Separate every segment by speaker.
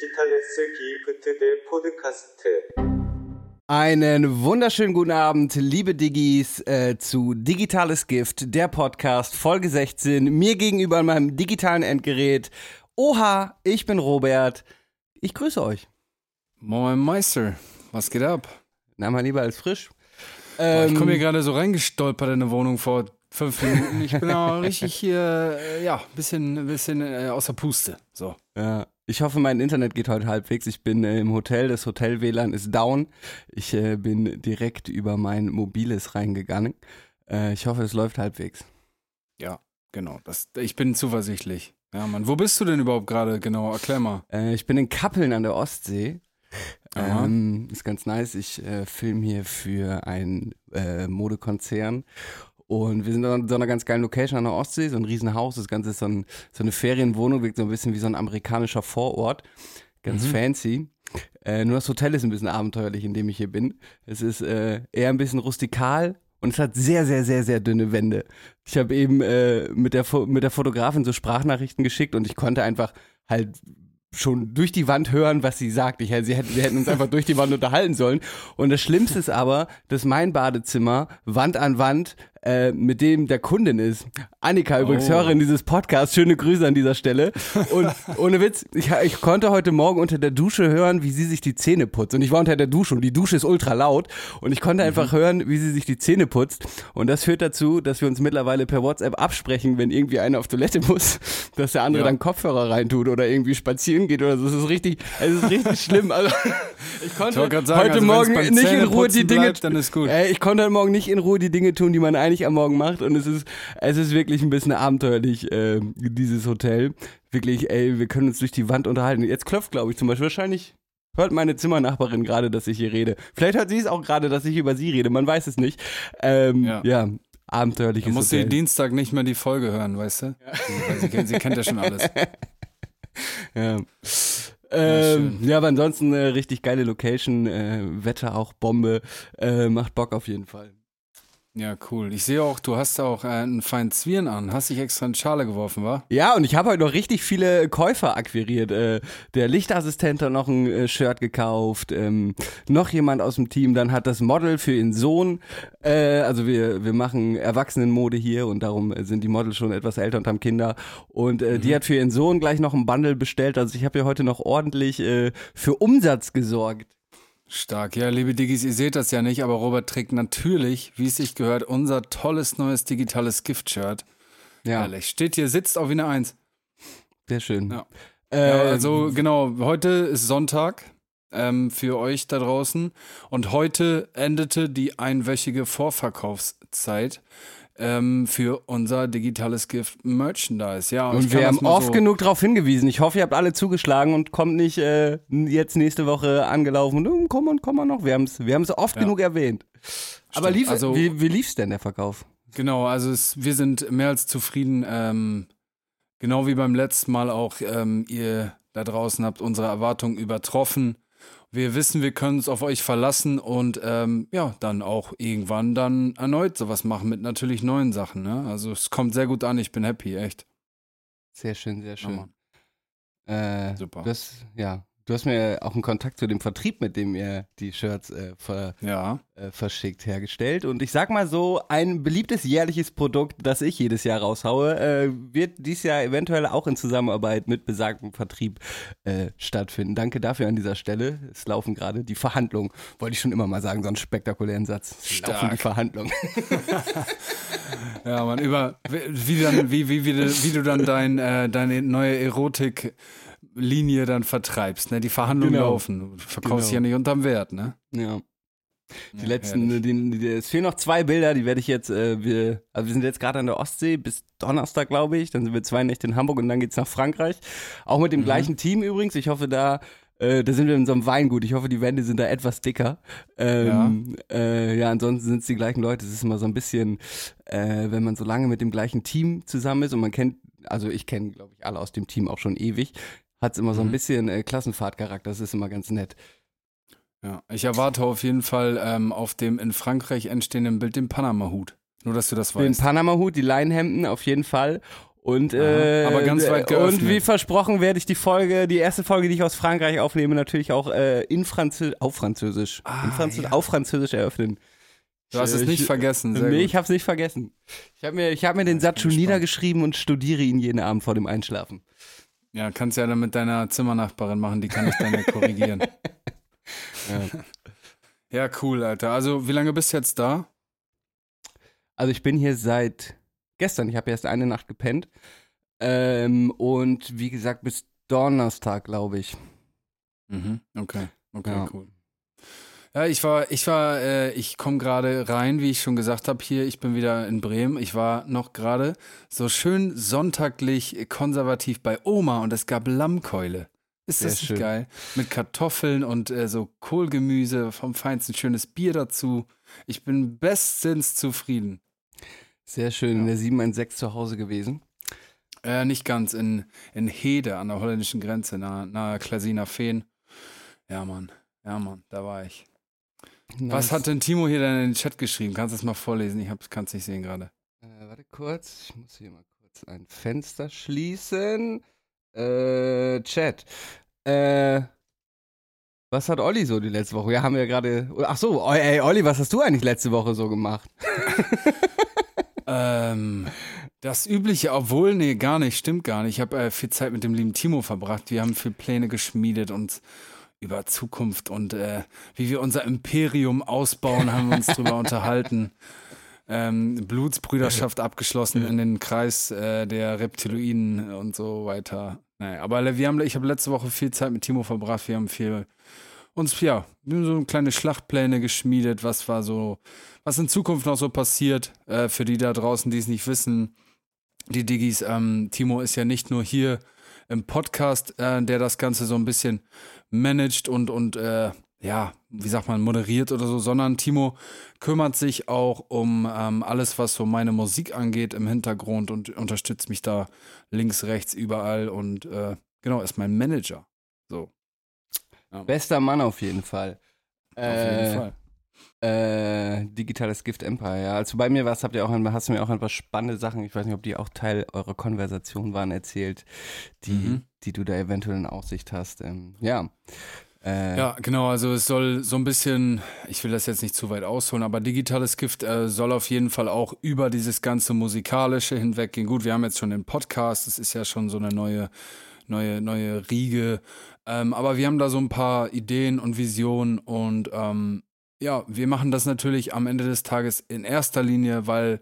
Speaker 1: Digitales der Podcast.
Speaker 2: Einen wunderschönen guten Abend, liebe Digis, äh, zu Digitales Gift, der Podcast, Folge 16. Mir gegenüber an meinem digitalen Endgerät. Oha, ich bin Robert. Ich grüße euch.
Speaker 3: Moin Meister, was geht ab?
Speaker 2: Na, mal lieber als frisch.
Speaker 3: Boah, ich komme ähm, hier gerade so reingestolpert in eine Wohnung vor fünf Minuten. Ich bin auch richtig hier, äh, ja, ein bisschen, bisschen äh, außer Puste. So.
Speaker 2: Ja, ich hoffe, mein Internet geht heute halbwegs. Ich bin äh, im Hotel, das Hotel WLAN ist down. Ich äh, bin direkt über mein mobiles reingegangen. Äh, ich hoffe, es läuft halbwegs.
Speaker 3: Ja, genau. Das, ich bin zuversichtlich. Ja, Mann. Wo bist du denn überhaupt gerade? Genau, erklär mal.
Speaker 2: Äh, ich bin in Kappeln an der Ostsee. Ähm, ist ganz nice. Ich äh, film hier für ein äh, Modekonzern. Und wir sind an so einer ganz geilen Location an der Ostsee, so ein Riesenhaus. Das Ganze ist so, ein, so eine Ferienwohnung, wirkt so ein bisschen wie so ein amerikanischer Vorort. Ganz
Speaker 3: Mhm.
Speaker 2: fancy. Äh, nur das Hotel ist ein bisschen abenteuerlich, in dem ich hier bin. Es ist äh, eher ein bisschen rustikal und es hat sehr, sehr, sehr, sehr dünne Wände. Ich habe eben äh, mit, der Fo mit der Fotografin so Sprachnachrichten geschickt und ich konnte einfach halt schon durch die Wand hören, was sie sagt. Ich, sie hätten, wir hätten uns einfach durch die Wand unterhalten sollen. Und das Schlimmste ist aber, dass mein Badezimmer Wand an Wand äh, mit dem der Kundin ist. Annika übrigens,
Speaker 3: Oh.
Speaker 2: Hörerin dieses Podcasts. Schöne Grüße an dieser Stelle. Und ohne Witz, ich, ich konnte heute Morgen unter der Dusche hören, wie sie sich die Zähne putzt. Und ich war unter der Dusche und die Dusche ist ultra laut. Und ich konnte einfach hören, wie sie sich die Zähne putzt. Und das führt dazu, dass wir uns mittlerweile per WhatsApp absprechen, wenn irgendwie einer auf Toilette muss, dass der andere
Speaker 3: Ja.
Speaker 2: dann Kopfhörer reintut oder irgendwie spazieren geht oder so. Es ist richtig, es ist richtig schlimm. Also ich konnte
Speaker 3: Ich sagen,
Speaker 2: heute
Speaker 3: also
Speaker 2: Morgen nicht in Ruhe die Dinge
Speaker 3: bleibt, dann ist gut.
Speaker 2: Ey, ich konnte heute Morgen nicht in Ruhe die Dinge tun, die man eigentlich am Morgen macht. Und es ist, es ist wirklich ein bisschen abenteuerlich, äh, dieses Hotel. Wirklich, ey, wir können uns durch die Wand unterhalten. Jetzt klopft, glaube ich, zum Beispiel. Wahrscheinlich hört meine Zimmernachbarin gerade, dass ich hier rede. Vielleicht hört sie es auch gerade, dass ich über sie rede. Man weiß es nicht. Ähm, ja.
Speaker 3: Ja.
Speaker 2: abenteuerliches
Speaker 3: musst du
Speaker 2: Hotel.
Speaker 3: Dienstag nicht mehr die Folge hören, weißt du? Sie, weil sie, kennt, sie kennt ja schon alles.
Speaker 2: Ja. Ähm,
Speaker 3: schön.
Speaker 2: ja, aber ansonsten äh, richtig geile Location, äh, Wetter auch Bombe, äh, macht Bock auf jeden Fall.
Speaker 3: Ja, cool. Ich sehe auch, du hast auch äh, einen feinen Zwirn an. Hast dich extra in Schale geworfen, wa?
Speaker 2: Ja, und ich habe heute noch richtig viele Käufer akquiriert. Äh, der Lichtassistent hat noch ein äh, Shirt gekauft, ähm, noch jemand aus dem Team, dann hat das Model für ihren Sohn, äh, also wir, wir machen Erwachsenenmode hier und darum äh, sind die Models schon etwas älter und haben Kinder. Und äh, die hat für ihren Sohn gleich noch ein Bundle bestellt. Also ich habe hier heute noch ordentlich für Umsatz gesorgt.
Speaker 3: Stark. Ja, liebe Diggis, ihr seht das ja nicht, aber Robert trägt natürlich, wie es sich gehört, unser tolles neues digitales Gift-Shirt.
Speaker 2: Ja,
Speaker 3: Ehrlich. Steht hier, sitzt auch wie eine Eins.
Speaker 2: sehr schön.
Speaker 3: Ja.
Speaker 2: Äh,
Speaker 3: Ja, also genau, heute ist Sonntag ähm, für euch da draußen und heute endete die einwöchige Vorverkaufszeit ähm, für unser digitales Gift Merchandise. Ja,
Speaker 2: Und wir haben oft
Speaker 3: so-
Speaker 2: genug darauf hingewiesen. Ich hoffe, ihr habt alle zugeschlagen und kommt nicht äh, jetzt nächste Woche angelaufen und "Hm, komm und komm mal noch. Wir haben es wir haben's oft
Speaker 3: Ja.
Speaker 2: genug erwähnt. Aber lief,
Speaker 3: Also-
Speaker 2: wie, wie lief's denn, der Verkauf?
Speaker 3: Genau, also es, wir sind mehr als zufrieden. Ähm, genau wie beim letzten Mal auch. Ähm, ihr da draußen habt unsere Erwartungen übertroffen. Wir wissen, wir können uns auf euch verlassen und ähm, ja, dann auch irgendwann dann erneut sowas machen mit natürlich neuen Sachen. Ne? Also es kommt sehr gut an. Ich bin happy, echt.
Speaker 2: Sehr schön, sehr schön. Äh,
Speaker 3: Super.
Speaker 2: Das, ja, du hast mir auch einen Kontakt zu dem Vertrieb, mit dem ihr die Shirts äh, ver,
Speaker 3: Ja.
Speaker 2: äh, verschickt, hergestellt. Und ich sag mal so, ein beliebtes jährliches Produkt, das ich jedes Jahr raushaue, äh, wird dieses Jahr eventuell auch in Zusammenarbeit mit besagtem Vertrieb äh, stattfinden. Danke dafür an dieser Stelle. Es laufen gerade die Verhandlungen. Wollte ich schon immer mal sagen, so einen spektakulären Satz. Es laufen
Speaker 3: Stark.
Speaker 2: die Verhandlungen.
Speaker 3: Ja, man, über wie, dann, wie, wie, wie, du- wie du dann dein, äh, deine neue Erotik-Linie dann vertreibst, ne? Die Verhandlungen
Speaker 2: Genau.
Speaker 3: laufen. Du verkaufst
Speaker 2: Genau.
Speaker 3: ja nicht unterm Wert, ne?
Speaker 2: ja. Die
Speaker 3: Ja,
Speaker 2: letzten,
Speaker 3: herrlich.
Speaker 2: die, die, es fehlen noch zwei Bilder, die werde ich jetzt, äh, wir, also wir sind jetzt gerade an der Ostsee bis Donnerstag, glaube ich. Dann sind wir zwei Nächte in Hamburg und dann geht's nach Frankreich. Auch mit dem
Speaker 3: Mhm.
Speaker 2: gleichen Team übrigens. Ich hoffe, da, äh, da sind wir in so einem Weingut. Ich hoffe, die Wände sind da etwas dicker. Ähm, ja. Äh, ja, ansonsten sind es die gleichen Leute. Es ist immer so ein bisschen, äh, wenn man so lange mit dem gleichen Team zusammen ist und man kennt, also ich kenne, glaube ich, alle aus dem Team auch schon ewig, hat es immer so ein
Speaker 3: Mhm.
Speaker 2: bisschen äh, Klassenfahrtcharakter. Das ist immer ganz nett.
Speaker 3: Ja, ich erwarte auf jeden Fall ähm, auf dem in Frankreich entstehenden Bild den Panama-Hut. Nur, dass du das
Speaker 2: Den
Speaker 3: weißt.
Speaker 2: Panama-Hut, die Leinhemden auf jeden Fall. Und, äh,
Speaker 3: aber ganz weit geöffnet.
Speaker 2: Und wie versprochen werde ich die Folge, die erste Folge, die ich aus Frankreich aufnehme, natürlich auch äh, in Französisch, auf Französisch,
Speaker 3: Ah,
Speaker 2: in Französisch,
Speaker 3: ja.
Speaker 2: auf Französisch eröffnen.
Speaker 3: Du hast es
Speaker 2: Ich-
Speaker 3: nicht vergessen. Sehr
Speaker 2: nee,
Speaker 3: gut.
Speaker 2: ich habe es nicht vergessen. Ich habe mir, ich hab mir den Satz schon niedergeschrieben und studiere ihn jeden Abend vor dem Einschlafen.
Speaker 3: Ja, kannst ja dann mit deiner Zimmernachbarin machen, die kann ich dann ja korrigieren. Ja, cool, Alter. Also, wie lange bist du jetzt da?
Speaker 2: Also ich bin hier seit gestern, ich habe erst eine Nacht gepennt. Ähm, und wie gesagt, bis Donnerstag, glaube ich.
Speaker 3: Mhm. Okay, okay,
Speaker 2: Ja.
Speaker 3: cool. Ja, ich war, ich war, äh, ich komme gerade rein, wie ich schon gesagt habe, hier, ich bin wieder in Bremen. Ich war noch gerade so schön sonntaglich konservativ bei Oma und es gab Lammkeule. Ist
Speaker 2: Sehr
Speaker 3: das nicht
Speaker 2: schön.
Speaker 3: geil? Mit Kartoffeln und äh, so Kohlgemüse vom Feinsten, schönes Bier dazu. Ich bin bestens zufrieden.
Speaker 2: Sehr schön, in der 716 zu Hause gewesen.
Speaker 3: Äh, nicht ganz, in, in Hede an der holländischen Grenze, nahe, nahe Klasina Feen. Ja, Mann, ja, Mann, da war ich. Was
Speaker 2: Nice.
Speaker 3: hat denn Timo hier denn in den Chat geschrieben? Kannst du es mal vorlesen? Ich kann es nicht sehen gerade.
Speaker 2: Äh, warte kurz, ich muss hier mal kurz ein Fenster schließen. Äh, Chat. Äh, was hat Olli so die letzte Woche? Ja, haben wir ja gerade. Ach so, oh, ey, Olli, was hast du eigentlich letzte Woche so gemacht?
Speaker 3: Ähm, das Übliche, obwohl, nee, gar nicht, stimmt gar nicht. Ich habe äh, viel Zeit mit dem lieben Timo verbracht. Wir haben viel Pläne geschmiedet und über Zukunft und äh, wie wir unser Imperium ausbauen, haben wir uns drüber unterhalten. Ähm, Blutsbrüderschaft abgeschlossen in den Kreis äh, der Reptiloiden und so weiter. Naja, aber wir haben, ich habe letzte Woche viel Zeit mit Timo verbracht. Wir haben viel uns, ja, so kleine Schlachtpläne geschmiedet, was war so, was in Zukunft noch so passiert, äh, für die da draußen, die es nicht wissen. Die Diggis, ähm, Timo ist ja nicht nur hier im Podcast, äh, der das Ganze so ein bisschen managt und, und äh, ja, wie sagt man, moderiert oder so, sondern Timo kümmert sich auch um ähm, alles, was so meine Musik angeht im Hintergrund und unterstützt mich da links, rechts, überall und äh, genau, ist mein Manager. So.
Speaker 2: Bester Mann auf jeden Fall.
Speaker 3: Auf jeden Fall.
Speaker 2: Äh, digitales Gift Empire, ja. Als du bei mir warst, habt ihr auch ein, hast du mir auch ein paar spannende Sachen, ich weiß nicht, ob die auch Teil eurer Konversation waren, erzählt, die,
Speaker 3: Mhm.
Speaker 2: die du da eventuell in Aussicht hast. Ähm, ja. Äh,
Speaker 3: Ja, genau, also es soll so ein bisschen, ich will das jetzt nicht zu weit ausholen, aber digitales Gift äh, soll auf jeden Fall auch über dieses ganze musikalische hinweggehen. Gut, wir haben jetzt schon den Podcast, das ist ja schon so eine neue, neue, neue Riege, ähm, aber wir haben da so ein paar Ideen und Visionen und ähm, ja, wir machen das natürlich am Ende des Tages in erster Linie, weil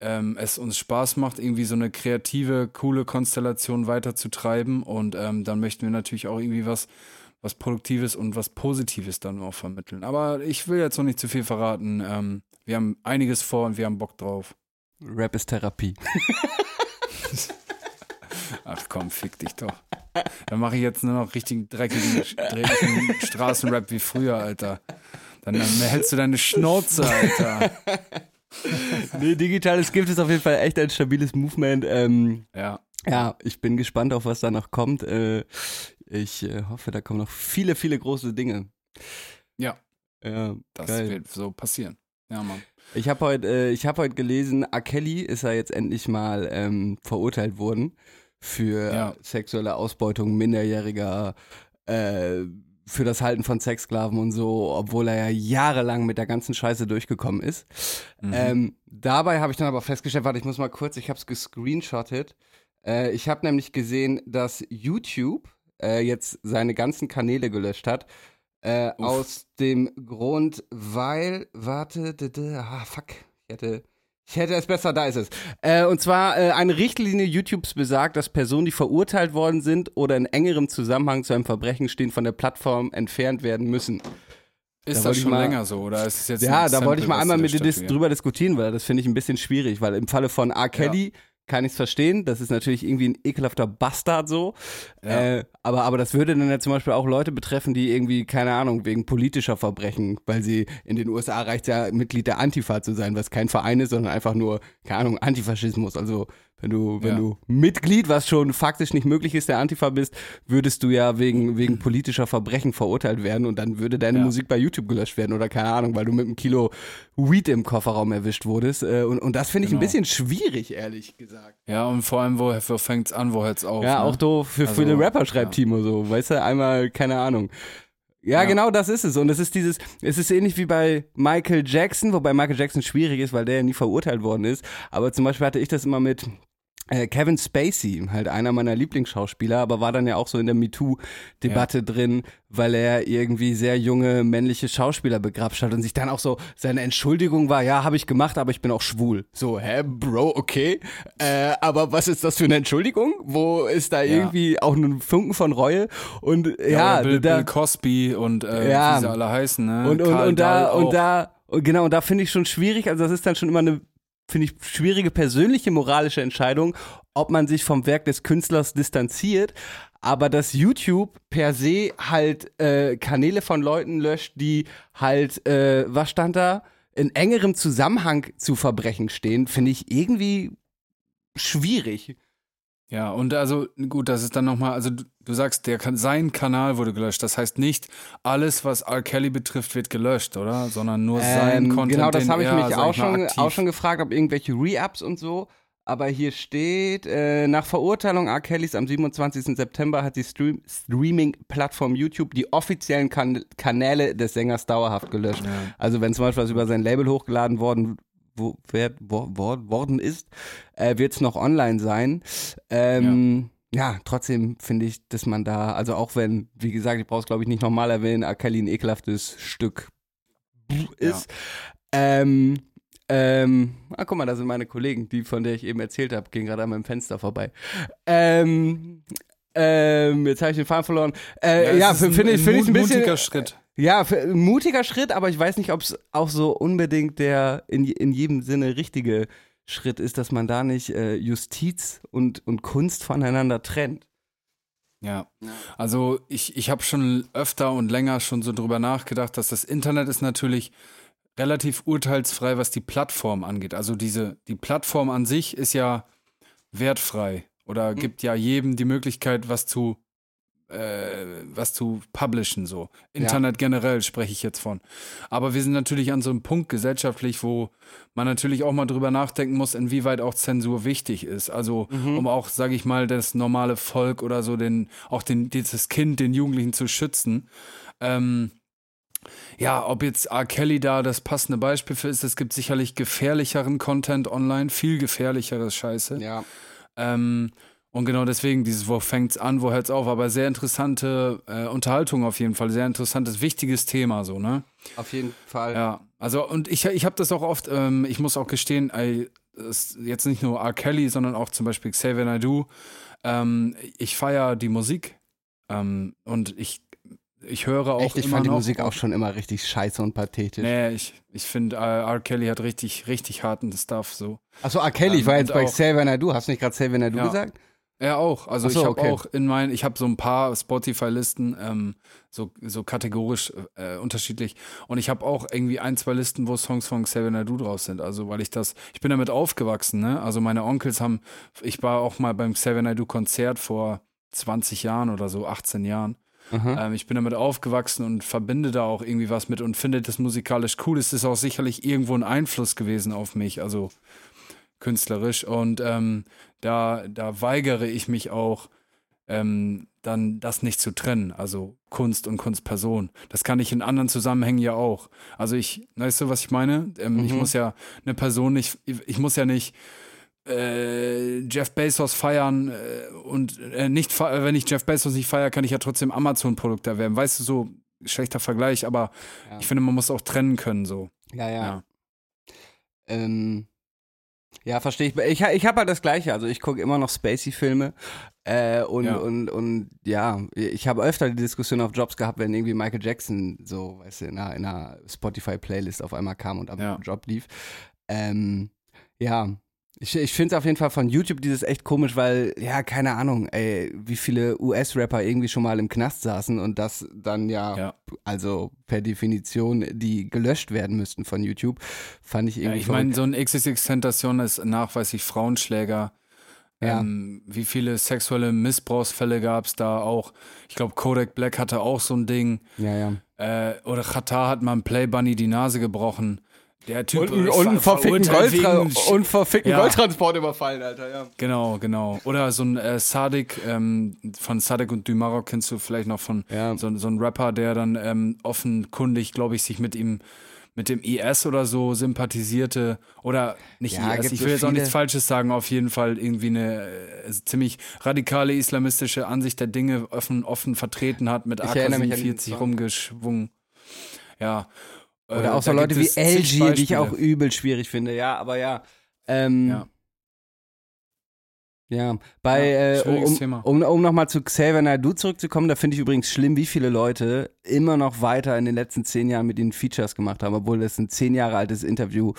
Speaker 3: ähm, es uns Spaß macht, irgendwie so eine kreative, coole Konstellation weiterzutreiben und ähm, dann möchten wir natürlich auch irgendwie was was Produktives und was Positives dann auch vermitteln. Aber ich will jetzt noch nicht zu viel verraten. Ähm, wir haben einiges vor und wir haben Bock drauf.
Speaker 2: Rap ist Therapie.
Speaker 3: Ach komm, fick dich doch. Dann mache ich jetzt nur noch richtig dreckigen, dreckigen Straßenrap wie früher, Alter. Dann, dann hältst du deine Schnauze, Alter.
Speaker 2: nee, digitales Gift ist auf jeden Fall echt ein stabiles Movement. Ähm,
Speaker 3: Ja.
Speaker 2: ja, ich bin gespannt auf, was da noch kommt. Äh, ich äh, hoffe, da kommen noch viele, viele große Dinge.
Speaker 3: Ja.
Speaker 2: Ja,
Speaker 3: Das
Speaker 2: geil.
Speaker 3: wird so passieren. Ja, Mann.
Speaker 2: Ich habe heute, äh, ich habe heute gelesen, R. Kelly ist ja jetzt endlich mal ähm, verurteilt worden für
Speaker 3: Ja.
Speaker 2: sexuelle Ausbeutung minderjähriger, äh, für das Halten von Sexsklaven und so, obwohl er ja jahrelang mit der ganzen Scheiße durchgekommen ist.
Speaker 3: Mhm.
Speaker 2: Ähm, dabei habe ich dann aber festgestellt, warte, ich muss mal kurz, ich habe es gescreenshottet. Äh, ich habe nämlich gesehen, dass YouTube äh, jetzt seine ganzen Kanäle gelöscht hat. Äh, aus dem Grund, weil, warte, d -d, ah, fuck, ich hätte, ich hätte es besser, da ist es. Äh, und zwar äh, eine Richtlinie YouTubes besagt, dass Personen, die verurteilt worden sind oder in engerem Zusammenhang zu einem Verbrechen stehen, von der Plattform entfernt werden müssen.
Speaker 3: ist
Speaker 2: da
Speaker 3: das schon
Speaker 2: mal-
Speaker 3: länger so? Oder ist es jetzt
Speaker 2: Ja, da wollte ich mal einmal mit dir drüber diskutieren, weil das finde ich ein bisschen schwierig, weil im Falle von R. Kelly kann ich es verstehen, das ist natürlich irgendwie ein ekelhafter Bastard so,
Speaker 3: Ja.
Speaker 2: äh, aber, aber das würde dann ja zum Beispiel auch Leute betreffen, die irgendwie, keine Ahnung, wegen politischer Verbrechen, weil sie in den USA reicht ja Mitglied der Antifa zu sein, was kein Verein ist, sondern einfach nur, keine Ahnung, Antifaschismus, also Wenn du, wenn
Speaker 3: Ja.
Speaker 2: du Mitglied, was schon faktisch nicht möglich ist, der Antifa bist, würdest du ja wegen, wegen politischer Verbrechen verurteilt werden und dann würde deine
Speaker 3: Ja.
Speaker 2: Musik bei YouTube gelöscht werden oder keine Ahnung, weil du mit einem Kilo Weed im Kofferraum erwischt wurdest. Äh, Und, und das finde ich ein
Speaker 3: Genau.
Speaker 2: bisschen schwierig, ehrlich gesagt.
Speaker 3: Ja, und vor allem, wo, wo fängt's an, wo hört's auf?
Speaker 2: Ja,
Speaker 3: ne?
Speaker 2: auch doof für
Speaker 3: Also,
Speaker 2: viele Rapper schreibt
Speaker 3: ja.
Speaker 2: Timo so, weißt du, einmal, keine Ahnung. Ja,
Speaker 3: Ja.
Speaker 2: genau, das ist es. Und es ist dieses, es ist ähnlich wie bei Michael Jackson, wobei Michael Jackson schwierig ist, weil der ja nie verurteilt worden ist. Aber zum Beispiel hatte ich das immer mit Kevin Spacey, halt einer meiner Lieblingsschauspieler, aber war dann ja auch so in der MeToo-Debatte drin, weil er irgendwie sehr junge männliche Schauspieler begrapscht hat und sich dann auch so, seine Entschuldigung war, ja, habe ich gemacht, aber ich bin auch schwul. So, hä, Bro, okay. Äh, aber was ist das für eine Entschuldigung? Wo ist da
Speaker 3: Ja.
Speaker 2: irgendwie auch ein Funken von Reue? Und
Speaker 3: Ja,
Speaker 2: ja,
Speaker 3: Bill,
Speaker 2: da,
Speaker 3: Bill Cosby und äh,
Speaker 2: Ja.
Speaker 3: wie sie alle heißen, ne?
Speaker 2: und, und,
Speaker 3: Karl
Speaker 2: und da,
Speaker 3: Dahl
Speaker 2: und
Speaker 3: auch.
Speaker 2: da, und genau, und da finde ich schon schwierig, also das ist dann schon immer eine, finde ich, schwierige persönliche moralische Entscheidung, ob man sich vom Werk des Künstlers distanziert, aber dass YouTube per se halt äh, Kanäle von Leuten löscht, die halt, äh, was stand da, in engerem Zusammenhang zu Verbrechen stehen, finde ich irgendwie schwierig.
Speaker 3: Ja, und also gut, das ist dann nochmal, also du, du sagst, der kann, sein Kanal wurde gelöscht. Das heißt nicht, alles, was R. Kelly betrifft, wird gelöscht, oder? Sondern nur sein
Speaker 2: Ähm,
Speaker 3: Content.
Speaker 2: Genau, das habe ich mich auch schon,
Speaker 3: aktiv-
Speaker 2: auch schon gefragt, ob irgendwelche Re-Ups und so. Aber hier steht, äh, nach Verurteilung R. Kellys am 27. September hat die Stream Streaming-Plattform YouTube die offiziellen kan Kanäle des Sängers dauerhaft gelöscht.
Speaker 3: Ja.
Speaker 2: Also wenn zum Beispiel was über sein Label hochgeladen worden, wo, wer, wo, wo, worden ist, äh, wird es noch online sein. Ähm, ja. trotzdem finde ich, dass man da, also auch wenn, wie gesagt, ich brauche es glaube ich nicht nochmal erwähnen. Kelly ein ekelhaftes Stück ist. Ähm, ähm, ah, guck mal, da sind meine Kollegen, die, von der ich eben erzählt habe, gehen gerade an meinem Fenster vorbei. Ähm, ähm, jetzt habe ich den Faden verloren. Äh, ja,
Speaker 3: ist
Speaker 2: finde ich, finde ich ein bisschen.
Speaker 3: Schritt.
Speaker 2: Ja, für, ein mutiger Schritt, aber ich weiß nicht, ob es auch so unbedingt der in, in jedem Sinne richtige Schritt ist, dass man da nicht äh, Justiz und, und Kunst voneinander trennt.
Speaker 3: Ja, also ich, ich habe schon öfter und länger schon so drüber nachgedacht, dass das Internet ist natürlich relativ urteilsfrei, was die Plattform angeht. Also diese, die Plattform an sich ist ja wertfrei oder gibt ja jedem die Möglichkeit, was zu äh, was zu publishen so. Internet generell spreche ich jetzt von. Aber wir sind natürlich an so einem Punkt gesellschaftlich, wo man natürlich auch mal drüber nachdenken muss, inwieweit auch Zensur wichtig ist. Also um auch, sage ich mal, das normale Volk oder so, den, auch den, dieses Kind, den Jugendlichen zu schützen. Ähm, ja, ob jetzt R. Kelly da das passende Beispiel für ist, es gibt sicherlich gefährlicheren Content online, viel gefährlicheres Scheiße.
Speaker 2: Ja.
Speaker 3: Ähm, und genau deswegen, dieses, wo fängt's an, wo hört's auf, aber sehr interessante äh, Unterhaltung auf jeden Fall, sehr interessantes, wichtiges Thema, so, ne?
Speaker 2: Auf jeden Fall.
Speaker 3: Ja, also und ich, ich habe das auch oft, ähm, ich muss auch gestehen, ist jetzt nicht nur R. Kelly, sondern auch zum Beispiel Xavier Naidoo. Ähm, ich feiere die Musik ähm, und ich, ich höre auch
Speaker 2: Echt, ich
Speaker 3: immer
Speaker 2: fand die Musik auch schon immer richtig scheiße und pathetisch.
Speaker 3: Nee, ich, ich finde, äh, R. Kelly hat richtig, richtig harten Stuff so.
Speaker 2: Achso, R. Kelly, ich
Speaker 3: Ähm,
Speaker 2: war jetzt bei
Speaker 3: auch-
Speaker 2: Xavier Naidoo. Hast du nicht gerade Xavier Naidoo
Speaker 3: Ja.
Speaker 2: gesagt?
Speaker 3: Er auch. Also
Speaker 2: so,
Speaker 3: ich habe
Speaker 2: okay.
Speaker 3: auch in meinen, ich habe so ein paar Spotify-Listen, ähm, so, so kategorisch äh, unterschiedlich. Und ich habe auch irgendwie ein, zwei Listen, wo Songs von Xavier Naidoo drauf sind. Also weil ich das, ich bin damit aufgewachsen, ne? Also meine Onkels haben, ich war auch mal beim Xavier Naidoo-Konzert vor 20 Jahren oder so, 18 Jahren.
Speaker 2: Aha.
Speaker 3: Ähm, ich bin damit aufgewachsen und verbinde da auch irgendwie was mit und finde das musikalisch cool. Es ist auch sicherlich irgendwo ein Einfluss gewesen auf mich, also künstlerisch. Und ähm, da, da weigere ich mich auch, ähm, dann das nicht zu trennen, also Kunst und Kunstperson. Das kann ich in anderen Zusammenhängen ja auch. Also ich, weißt du, was ich meine? Ähm, Ich
Speaker 2: Mhm.
Speaker 3: muss ja eine Person nicht, ich muss ja nicht äh, Jeff Bezos feiern äh, und äh, nicht, wenn ich Jeff Bezos nicht feiere, kann ich ja trotzdem Amazon-Produkte erwerben. Weißt du, so schlechter Vergleich, aber
Speaker 2: Ja.
Speaker 3: ich finde, man muss auch trennen können, so.
Speaker 2: Ja, ja.
Speaker 3: Ja.
Speaker 2: Ähm, ja, verstehe ich. Ich, ich habe halt das Gleiche. Also ich gucke immer noch Spacey-Filme. Äh, und,
Speaker 3: Ja.
Speaker 2: und, und ja, ich habe öfter die Diskussion auf Jobs gehabt, wenn irgendwie Michael Jackson so, weißt du, in einer, in einer Spotify-Playlist auf einmal kam und am
Speaker 3: Ja.
Speaker 2: Job lief. Ähm, ja, ich, ich finde es auf jeden Fall von YouTube dieses echt komisch, weil, ja, keine Ahnung, ey, wie viele US-Rapper irgendwie schon mal im Knast saßen und das dann ja,
Speaker 3: Ja.
Speaker 2: also per Definition, die gelöscht werden müssten von YouTube, fand ich
Speaker 3: Ja,
Speaker 2: irgendwie
Speaker 3: ich meine, so ein XXX-Tentation ist nachweislich Frauenschläger.
Speaker 2: Ja.
Speaker 3: Ähm, wie viele sexuelle Missbrauchsfälle gab es da auch? Ich glaube, Kodak Black hatte auch so ein Ding.
Speaker 2: Ja, ja.
Speaker 3: Äh, oder Qatar hat mal einem Play Bunny die Nase gebrochen. Der Typ
Speaker 2: Und,
Speaker 3: ist
Speaker 2: und, einen
Speaker 3: ver-
Speaker 2: verfickten Goldtra und verfickten
Speaker 3: Ja.
Speaker 2: Goldtransport überfallen, Alter, ja.
Speaker 3: Genau, genau. Oder so ein äh, Sadik, ähm, von Sadik und Dumarok kennst du vielleicht noch von
Speaker 2: Ja.
Speaker 3: so, so ein Rapper, der dann ähm, offenkundig, glaube ich, sich mit ihm, mit dem IS oder so sympathisierte. Oder nicht
Speaker 2: Ja,
Speaker 3: IS, ich will jetzt auch nichts Falsches sagen, auf jeden Fall irgendwie eine äh, ziemlich radikale islamistische Ansicht der Dinge offen, offen vertreten hat, mit
Speaker 2: Ich erinnere mich an diesen
Speaker 3: AK-47
Speaker 2: Song.
Speaker 3: rumgeschwungen. Ja. Äh,
Speaker 2: Oder auch so Leute wie LG, die ich auch übel schwierig finde, ja, aber ja. Ähm,
Speaker 3: Ja.
Speaker 2: Ja, bei,
Speaker 3: Ja,
Speaker 2: äh, um,
Speaker 3: Thema.
Speaker 2: um, um nochmal zu Xavier Naidoo zurückzukommen, da finde ich übrigens schlimm, wie viele Leute immer noch weiter in den letzten zehn Jahren mit ihnen Features gemacht haben, obwohl es ein zehn Jahre altes Interview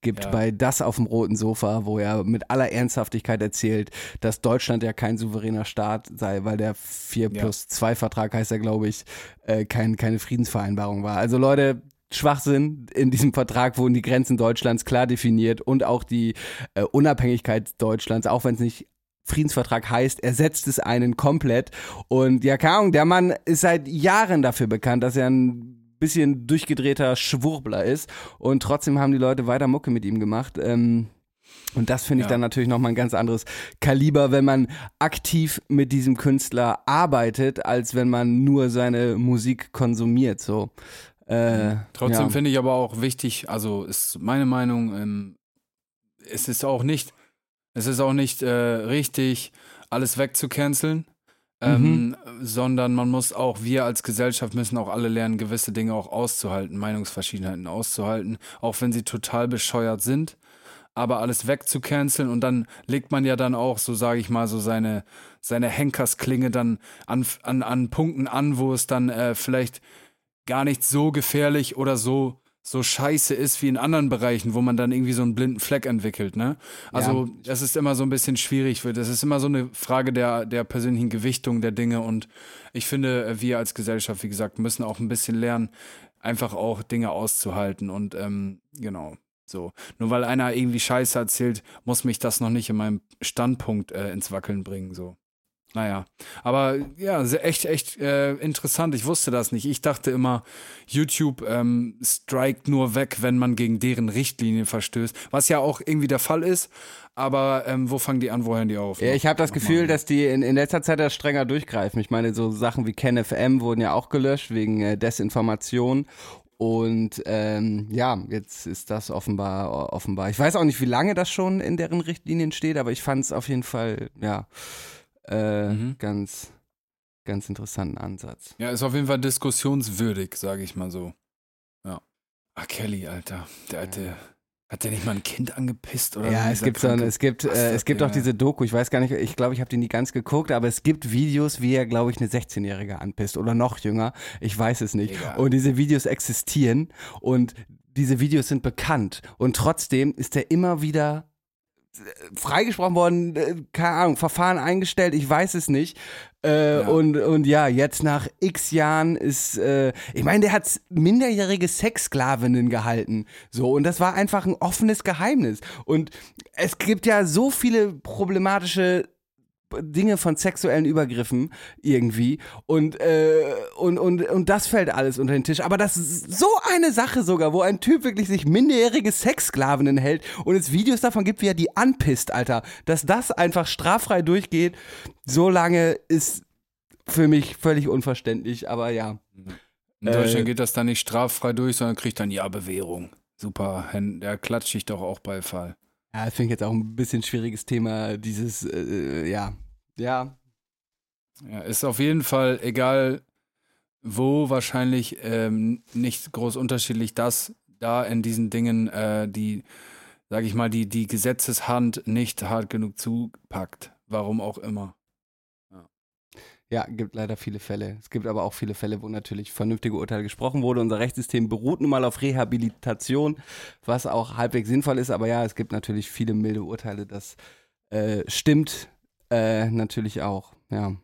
Speaker 2: gibt
Speaker 3: Ja.
Speaker 2: bei Das auf dem roten Sofa, wo er mit aller Ernsthaftigkeit erzählt, dass Deutschland ja kein souveräner Staat sei, weil der 4
Speaker 3: Ja.
Speaker 2: plus 2 Vertrag heißt er, glaube ich, äh, kein, keine Friedensvereinbarung war. Also Leute, Schwachsinn. In diesem Vertrag wurden die Grenzen Deutschlands klar definiert und auch die äh, Unabhängigkeit Deutschlands, auch wenn es nicht Friedensvertrag heißt, ersetzt es einen komplett. Und ja, keine Ahnung, der Mann ist seit Jahren dafür bekannt, dass er ein bisschen durchgedrehter Schwurbler ist. Und trotzdem haben die Leute weiter Mucke mit ihm gemacht. Ähm, und das finde ich
Speaker 3: Ja.
Speaker 2: dann natürlich nochmal ein ganz anderes Kaliber, wenn man aktiv mit diesem Künstler arbeitet, als wenn man nur seine Musik konsumiert. So. Äh,
Speaker 3: Trotzdem
Speaker 2: ja.
Speaker 3: finde ich aber auch wichtig, also ist meine Meinung, ähm, es ist auch nicht, es ist auch nicht äh, richtig, alles wegzucanceln, ähm,
Speaker 2: Mhm.
Speaker 3: sondern man muss auch, wir als Gesellschaft müssen auch alle lernen, gewisse Dinge auch auszuhalten, Meinungsverschiedenheiten auszuhalten, auch wenn sie total bescheuert sind. Aber alles wegzucanceln und dann legt man ja dann auch, so sage ich mal, so seine, seine Henkersklinge dann an, an, an Punkten an, wo es dann äh, vielleicht gar nicht so gefährlich oder so so scheiße ist wie in anderen Bereichen, wo man dann irgendwie so einen blinden Fleck entwickelt, ne? Also, das ist immer so ein bisschen schwierig. Das ist immer so eine Frage der, der persönlichen Gewichtung der Dinge und ich finde, wir als Gesellschaft, wie gesagt, müssen auch ein bisschen lernen, einfach auch Dinge auszuhalten und ähm, genau. So. Nur weil einer irgendwie Scheiße erzählt, muss mich das noch nicht in meinem Standpunkt äh, ins Wackeln bringen. So. Naja. Aber ja, sehr, echt, echt äh, interessant. Ich wusste das nicht. Ich dachte immer, YouTube ähm, strikt nur weg, wenn man gegen deren Richtlinien verstößt. Was ja auch irgendwie der Fall ist. Aber ähm, wo fangen die an, wo hören die auf?
Speaker 2: Ja, ich habe das
Speaker 3: Nochmal.
Speaker 2: Gefühl, dass die in, in letzter Zeit da strenger durchgreifen. Ich meine, so Sachen wie KenFM wurden ja auch gelöscht wegen äh, Desinformation. Und ähm, ja, jetzt ist das offenbar offenbar. Ich weiß auch nicht, wie lange das schon in deren Richtlinien steht, aber ich fand es auf jeden Fall ja äh,
Speaker 3: Mhm.
Speaker 2: ganz ganz interessanten Ansatz.
Speaker 3: Ja, ist auf jeden Fall diskussionswürdig, sage ich mal so. Ja. Ah, Kelly, Alter. Der alte. Hat der nicht mal ein Kind angepisst oder
Speaker 2: Ja, es gibt so ein, es gibt, äh, es gibt auch diese Doku, ich weiß gar nicht, ich glaube, ich habe die nie ganz geguckt, aber es gibt Videos, wie er, glaube ich, eine 16-Jährige anpisst oder noch jünger, ich weiß es nicht.
Speaker 3: Digga.
Speaker 2: Und diese Videos existieren und diese Videos sind bekannt und trotzdem ist er immer wieder freigesprochen worden, äh, keine Ahnung, Verfahren eingestellt, ich weiß es nicht. Äh,
Speaker 3: Ja.
Speaker 2: und, und ja, jetzt nach x Jahren ist, äh, ich meine, der hat minderjährige Sexsklavinnen gehalten. So, und das war einfach ein offenes Geheimnis. Und es gibt ja so viele problematische Dinge von sexuellen Übergriffen irgendwie und, äh, und, und, und das fällt alles unter den Tisch. Aber das ist so eine Sache sogar, wo ein Typ wirklich sich minderjährige Sexsklavinnen hält und es Videos davon gibt, wie er die anpisst, Alter. Dass das einfach straffrei durchgeht, so lange ist für mich völlig unverständlich, aber ja.
Speaker 3: In Deutschland
Speaker 2: Äh,
Speaker 3: geht das dann nicht straffrei durch, sondern kriegt dann ja Bewährung. Super, der klatscht ich doch auch Beifall.
Speaker 2: Ja, das finde ich jetzt auch ein bisschen schwieriges Thema, dieses, äh, ja. Ja,
Speaker 3: Ja, ist auf jeden Fall, egal wo, wahrscheinlich ähm, nicht groß unterschiedlich, dass da in diesen Dingen äh, die, sag ich mal, die, die Gesetzeshand nicht hart genug zupackt. Warum auch immer.
Speaker 2: Ja, gibt leider viele Fälle. Es gibt aber auch viele Fälle, wo natürlich vernünftige Urteile gesprochen wurde. Unser Rechtssystem beruht nun mal auf Rehabilitation, was auch halbwegs sinnvoll ist. Aber ja, es gibt natürlich viele milde Urteile. Das äh, stimmt äh, natürlich auch. Ja,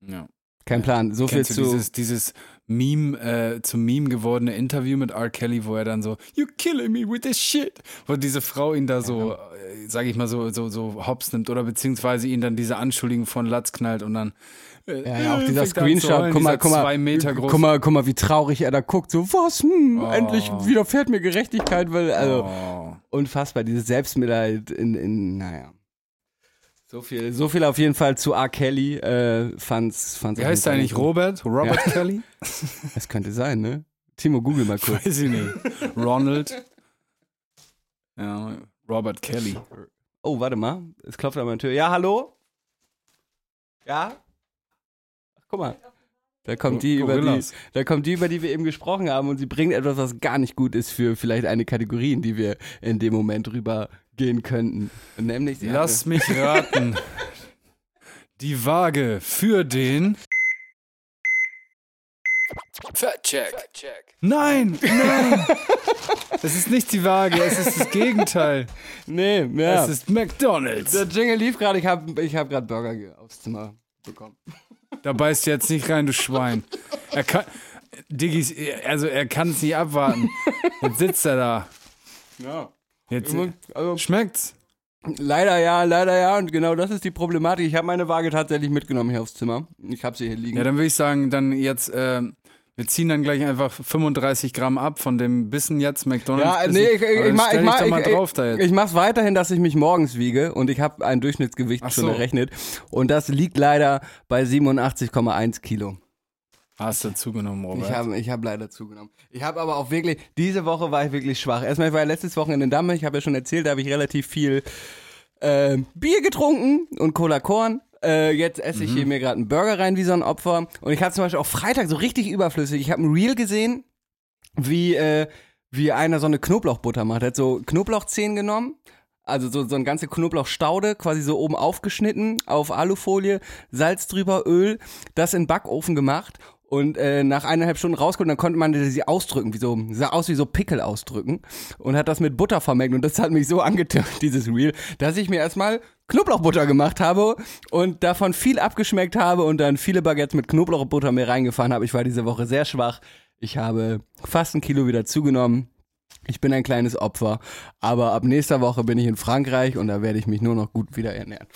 Speaker 3: Ja.
Speaker 2: kein Plan. So viel
Speaker 3: Kennst
Speaker 2: zu.
Speaker 3: dieses, dieses Meme, äh, zum Meme gewordene Interview mit R. Kelly, wo er dann so, You killing me with this shit. Wo diese Frau ihn da so, äh, sag ich mal, so, so, so hops nimmt oder beziehungsweise ihn dann diese Anschuldigung von Latz knallt und dann.
Speaker 2: Ja, ja, auch dieser Screenshot, guck mal, guck mal,
Speaker 3: Zwei Meter groß.
Speaker 2: guck mal, guck mal, wie traurig er da guckt, so, was, hm,
Speaker 3: Oh.
Speaker 2: endlich widerfährt mir Gerechtigkeit, weil, also,
Speaker 3: Oh.
Speaker 2: unfassbar, dieses Selbstmitleid in, in, naja. So viel, so viel auf jeden Fall zu R. Kelly, äh, fand's, fand's.
Speaker 3: Wie heißt er
Speaker 2: Fall
Speaker 3: eigentlich? Robert? Robert Kelly?
Speaker 2: Das könnte sein, ne? Timo, google mal kurz.
Speaker 3: Weiß ich nicht. Ronald? Ja, Robert Kelly.
Speaker 2: Oh, warte mal, es klopft an meine Tür. Ja, hallo? Ja? Guck mal. Da kommt die, über die, da kommt die, über die wir eben gesprochen haben und sie bringt etwas, was gar nicht gut ist für vielleicht eine Kategorie, in die wir in dem Moment drüber gehen könnten. Nämlich, sie
Speaker 3: Lass mich raten. Die Waage für den Fatcheck. Nein, nein. Es ist nicht die Waage, es ist das Gegenteil.
Speaker 2: nee, ja.
Speaker 3: Es ist McDonald's.
Speaker 2: der Jingle lief gerade, ich habe ich hab gerade Burger ge- aufs Zimmer bekommen.
Speaker 3: Da beißt jetzt nicht rein, du Schwein. Er kann, Diggis, also er kann es nicht abwarten. Jetzt sitzt er da.
Speaker 2: Ja.
Speaker 3: Jetzt,
Speaker 2: Also,
Speaker 3: schmeckt's?
Speaker 2: leider ja, leider ja. Und genau das ist die Problematik. Ich habe meine Waage tatsächlich mitgenommen hier aufs Zimmer. Ich habe sie hier liegen.
Speaker 3: Ja, dann würde ich sagen, dann jetzt, äh, wir ziehen dann gleich einfach 35 Gramm ab von dem Bissen jetzt, McDonalds.
Speaker 2: Ja, nee, mach, mach,
Speaker 3: drauf
Speaker 2: ich mach's weiterhin, dass ich mich morgens wiege und ich habe ein Durchschnittsgewicht
Speaker 3: Ach
Speaker 2: schon
Speaker 3: so.
Speaker 2: errechnet und das liegt leider bei 87,1 Kilo.
Speaker 3: Hast du zugenommen, Robert?
Speaker 2: Ich habe ich hab leider zugenommen. Ich habe aber auch wirklich, diese Woche war ich wirklich schwach. Erstmal, ich war ja letztes Wochenende in Damme, ich habe ja schon erzählt, da habe ich relativ viel äh, Bier getrunken und Cola Korn. Äh, jetzt esse ich hier mir gerade einen Burger rein wie so ein Opfer. Und ich hatte zum Beispiel auch Freitag so richtig überflüssig. Ich habe ein Reel gesehen, wie, äh, wie einer so eine Knoblauchbutter macht. Er hat so Knoblauchzehen genommen, also so, so eine ganze Knoblauchstaude, quasi so oben aufgeschnitten auf Alufolie, Salz drüber, Öl, das in den Backofen gemacht und äh, nach eineinhalb Stunden rausgeholt, dann konnte man sie ausdrücken, wie so, sah aus wie so Pickel ausdrücken und hat das mit Butter vermengt und das hat mich so angetört, dieses Reel, dass ich mir erstmal Knoblauchbutter gemacht habe und davon viel abgeschmeckt habe und dann viele Baguettes mit Knoblauchbutter mir reingefahren habe. Ich war diese Woche sehr schwach. Ich habe fast ein Kilo wieder zugenommen. Ich bin ein kleines Opfer, aber ab nächster Woche bin ich in Frankreich und da werde ich mich nur noch gut wieder ernähren.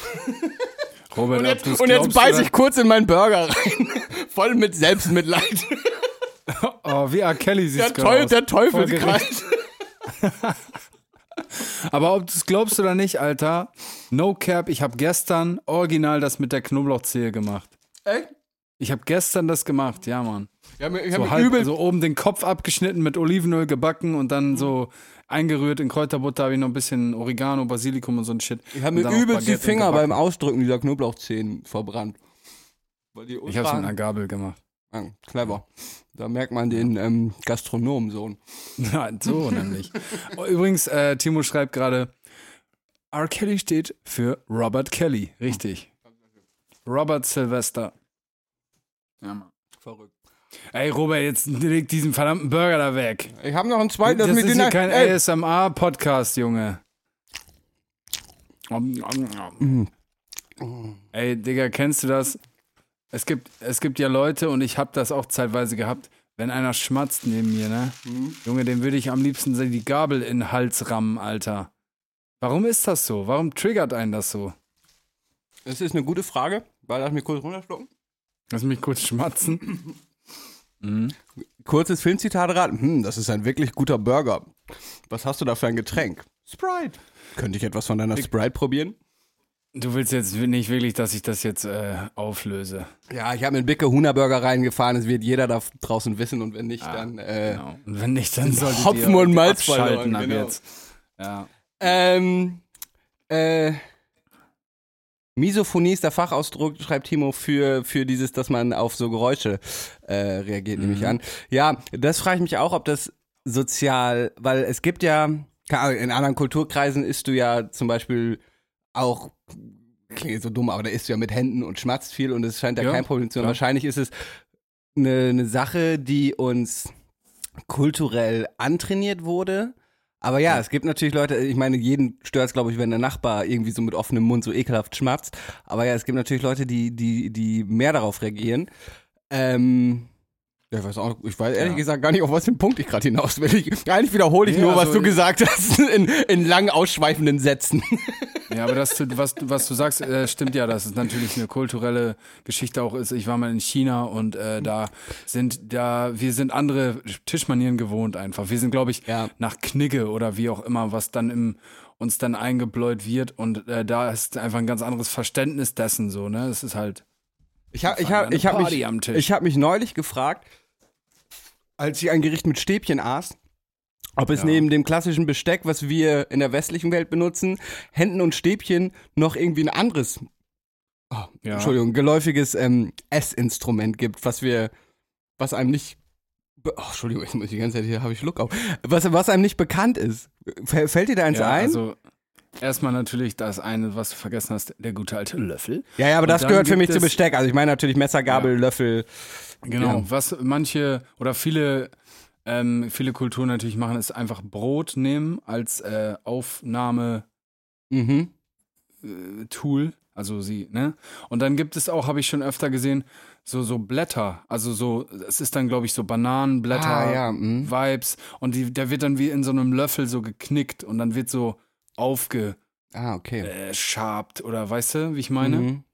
Speaker 3: Robert,
Speaker 2: Und jetzt, und jetzt beiß ich kurz in meinen Burger rein, voll mit Selbstmitleid.
Speaker 3: Oh, wie R. Kelly
Speaker 2: Der,
Speaker 3: sieht
Speaker 2: Teu
Speaker 3: aus.
Speaker 2: der Teufelskreis.
Speaker 3: Aber ob du es glaubst oder nicht, Alter, no cap, ich habe gestern original das mit der Knoblauchzehe gemacht.
Speaker 2: Echt?
Speaker 3: Ich habe gestern das gemacht, ja, Mann.
Speaker 2: Ich habe ich hab
Speaker 3: So halb,
Speaker 2: übel
Speaker 3: also oben den Kopf abgeschnitten, mit Olivenöl gebacken und dann so eingerührt in Kräuterbutter, habe ich noch ein bisschen Oregano, Basilikum und so ein Shit.
Speaker 2: Ich habe mir übelst die Finger beim Ausdrücken dieser Knoblauchzehen verbrannt. Die
Speaker 3: Ich habe es mit einer Gabel gemacht.
Speaker 2: Ah, clever. Da merkt man den ähm, Gastronomensohn.
Speaker 3: Ja, so nämlich. Übrigens, äh, Timo schreibt gerade, R. Kelly steht für Robert Kelly. Richtig. Robert Sylvester. Ja, Mann.
Speaker 2: Verrückt.
Speaker 3: Ey, Robert, jetzt leg diesen verdammten Burger da weg.
Speaker 2: Ich habe noch einen zweiten,
Speaker 3: Das
Speaker 2: das,
Speaker 3: ist hier kein ASMR-Podcast, Junge. Ey, Digga, kennst du das? Es gibt, es gibt ja Leute, und ich habe das auch zeitweise gehabt, wenn einer schmatzt neben mir, ne?
Speaker 2: Mhm.
Speaker 3: Junge, dem würde ich am liebsten die Gabel in den Hals rammen, Alter. Warum ist das so? Warum triggert einen das so?
Speaker 2: Das ist eine gute Frage. Weil lass mich kurz runterschlucken.
Speaker 3: Lass mich kurz schmatzen. Mhm.
Speaker 2: Kurzes Filmzitat raten. Hm, das ist ein wirklich guter Burger. Was hast du da für ein Getränk? Sprite. Könnte ich etwas von deiner Sprite probieren?
Speaker 3: Du willst jetzt nicht wirklich, dass ich das jetzt äh, auflöse.
Speaker 2: Ja, ich habe mir einen Bicke Huhnerburger reingefahren. Es wird jeder da draußen wissen und wenn nicht, dann äh,
Speaker 3: Genau. Und wenn nicht, dann solltet
Speaker 2: Hopfen
Speaker 3: ihr
Speaker 2: und Malz verloren,
Speaker 3: ab
Speaker 2: genau.
Speaker 3: jetzt. Ja.
Speaker 2: Ähm, äh, Misophonie ist der Fachausdruck, schreibt Timo, für, für dieses, dass man auf so Geräusche äh, reagiert, nehme ich an. Ja, das frage ich mich auch, ob das sozial, weil es gibt ja, in anderen Kulturkreisen isst du ja zum Beispiel auch, klingt so dumm, aber da isst du ja mit Händen und schmatzt viel und es scheint ja,
Speaker 3: Ja,
Speaker 2: kein Problem zu sein. Wahrscheinlich ist es eine, eine Sache, die uns kulturell antrainiert wurde. Aber ja, es gibt natürlich Leute, ich meine, jeden stört es, glaube ich, wenn der Nachbar irgendwie so mit offenem Mund so ekelhaft schmatzt. Aber ja, es gibt natürlich Leute, die, die, die mehr darauf reagieren. Ähm, Ja, ich weiß auch, ich weiß ehrlich
Speaker 3: Ja.
Speaker 2: gesagt gar nicht, auf was für einen Punkt ich gerade hinaus will. Ich, eigentlich wiederhole ich
Speaker 3: Nee,
Speaker 2: nur, was
Speaker 3: also-
Speaker 2: du gesagt hast, in, in lang ausschweifenden Sätzen.
Speaker 3: Ja, aber das, was, du- was du sagst, äh, stimmt ja, dass es natürlich eine kulturelle Geschichte auch ist. Ich war mal in China und äh, da sind da, wir sind andere Tischmanieren gewohnt einfach. Wir sind, glaube ich,
Speaker 2: Ja.
Speaker 3: nach Knigge oder wie auch immer, was dann im uns dann eingebläut wird und äh, da ist einfach ein ganz anderes Verständnis dessen so, ne? Es ist halt
Speaker 2: Ich habe ich hab, ich hab mich, ich hab mich neulich gefragt, als ich ein Gericht mit Stäbchen aß, ob es
Speaker 3: Ja.
Speaker 2: neben dem klassischen Besteck, was wir in der westlichen Welt benutzen, Händen und Stäbchen noch irgendwie ein anderes, oh,
Speaker 3: Ja.
Speaker 2: Entschuldigung, geläufiges ähm, Essinstrument gibt, was wir, was einem nicht, oh, Entschuldigung, ich muss die ganze Zeit hier habe ich Schluck auf, was, was einem nicht bekannt ist. Fällt dir da eins
Speaker 3: ja,
Speaker 2: ein?
Speaker 3: Also erstmal natürlich das eine, was du vergessen hast, der gute alte Löffel.
Speaker 2: ja, ja, aber
Speaker 3: und
Speaker 2: das gehört für mich zu
Speaker 3: es-
Speaker 2: Besteck. Also ich meine natürlich Messer, Gabel, Löffel.
Speaker 3: Genau,
Speaker 2: Ja.
Speaker 3: was manche oder viele, ähm, viele Kulturen natürlich machen, ist einfach Brot nehmen als äh, Aufnahmetool.
Speaker 2: Mhm.
Speaker 3: Also sie, ne? Und dann gibt es auch, habe ich schon öfter gesehen, so, so Blätter. Also so, es ist dann, glaube ich, so Bananenblätter,
Speaker 2: Ah, ja, mhm.
Speaker 3: Vibes. Und die, der wird dann wie in so einem Löffel so geknickt und dann wird so aufgeschabt
Speaker 2: Ah, okay.
Speaker 3: äh, oder weißt du, wie ich meine?
Speaker 2: Mhm.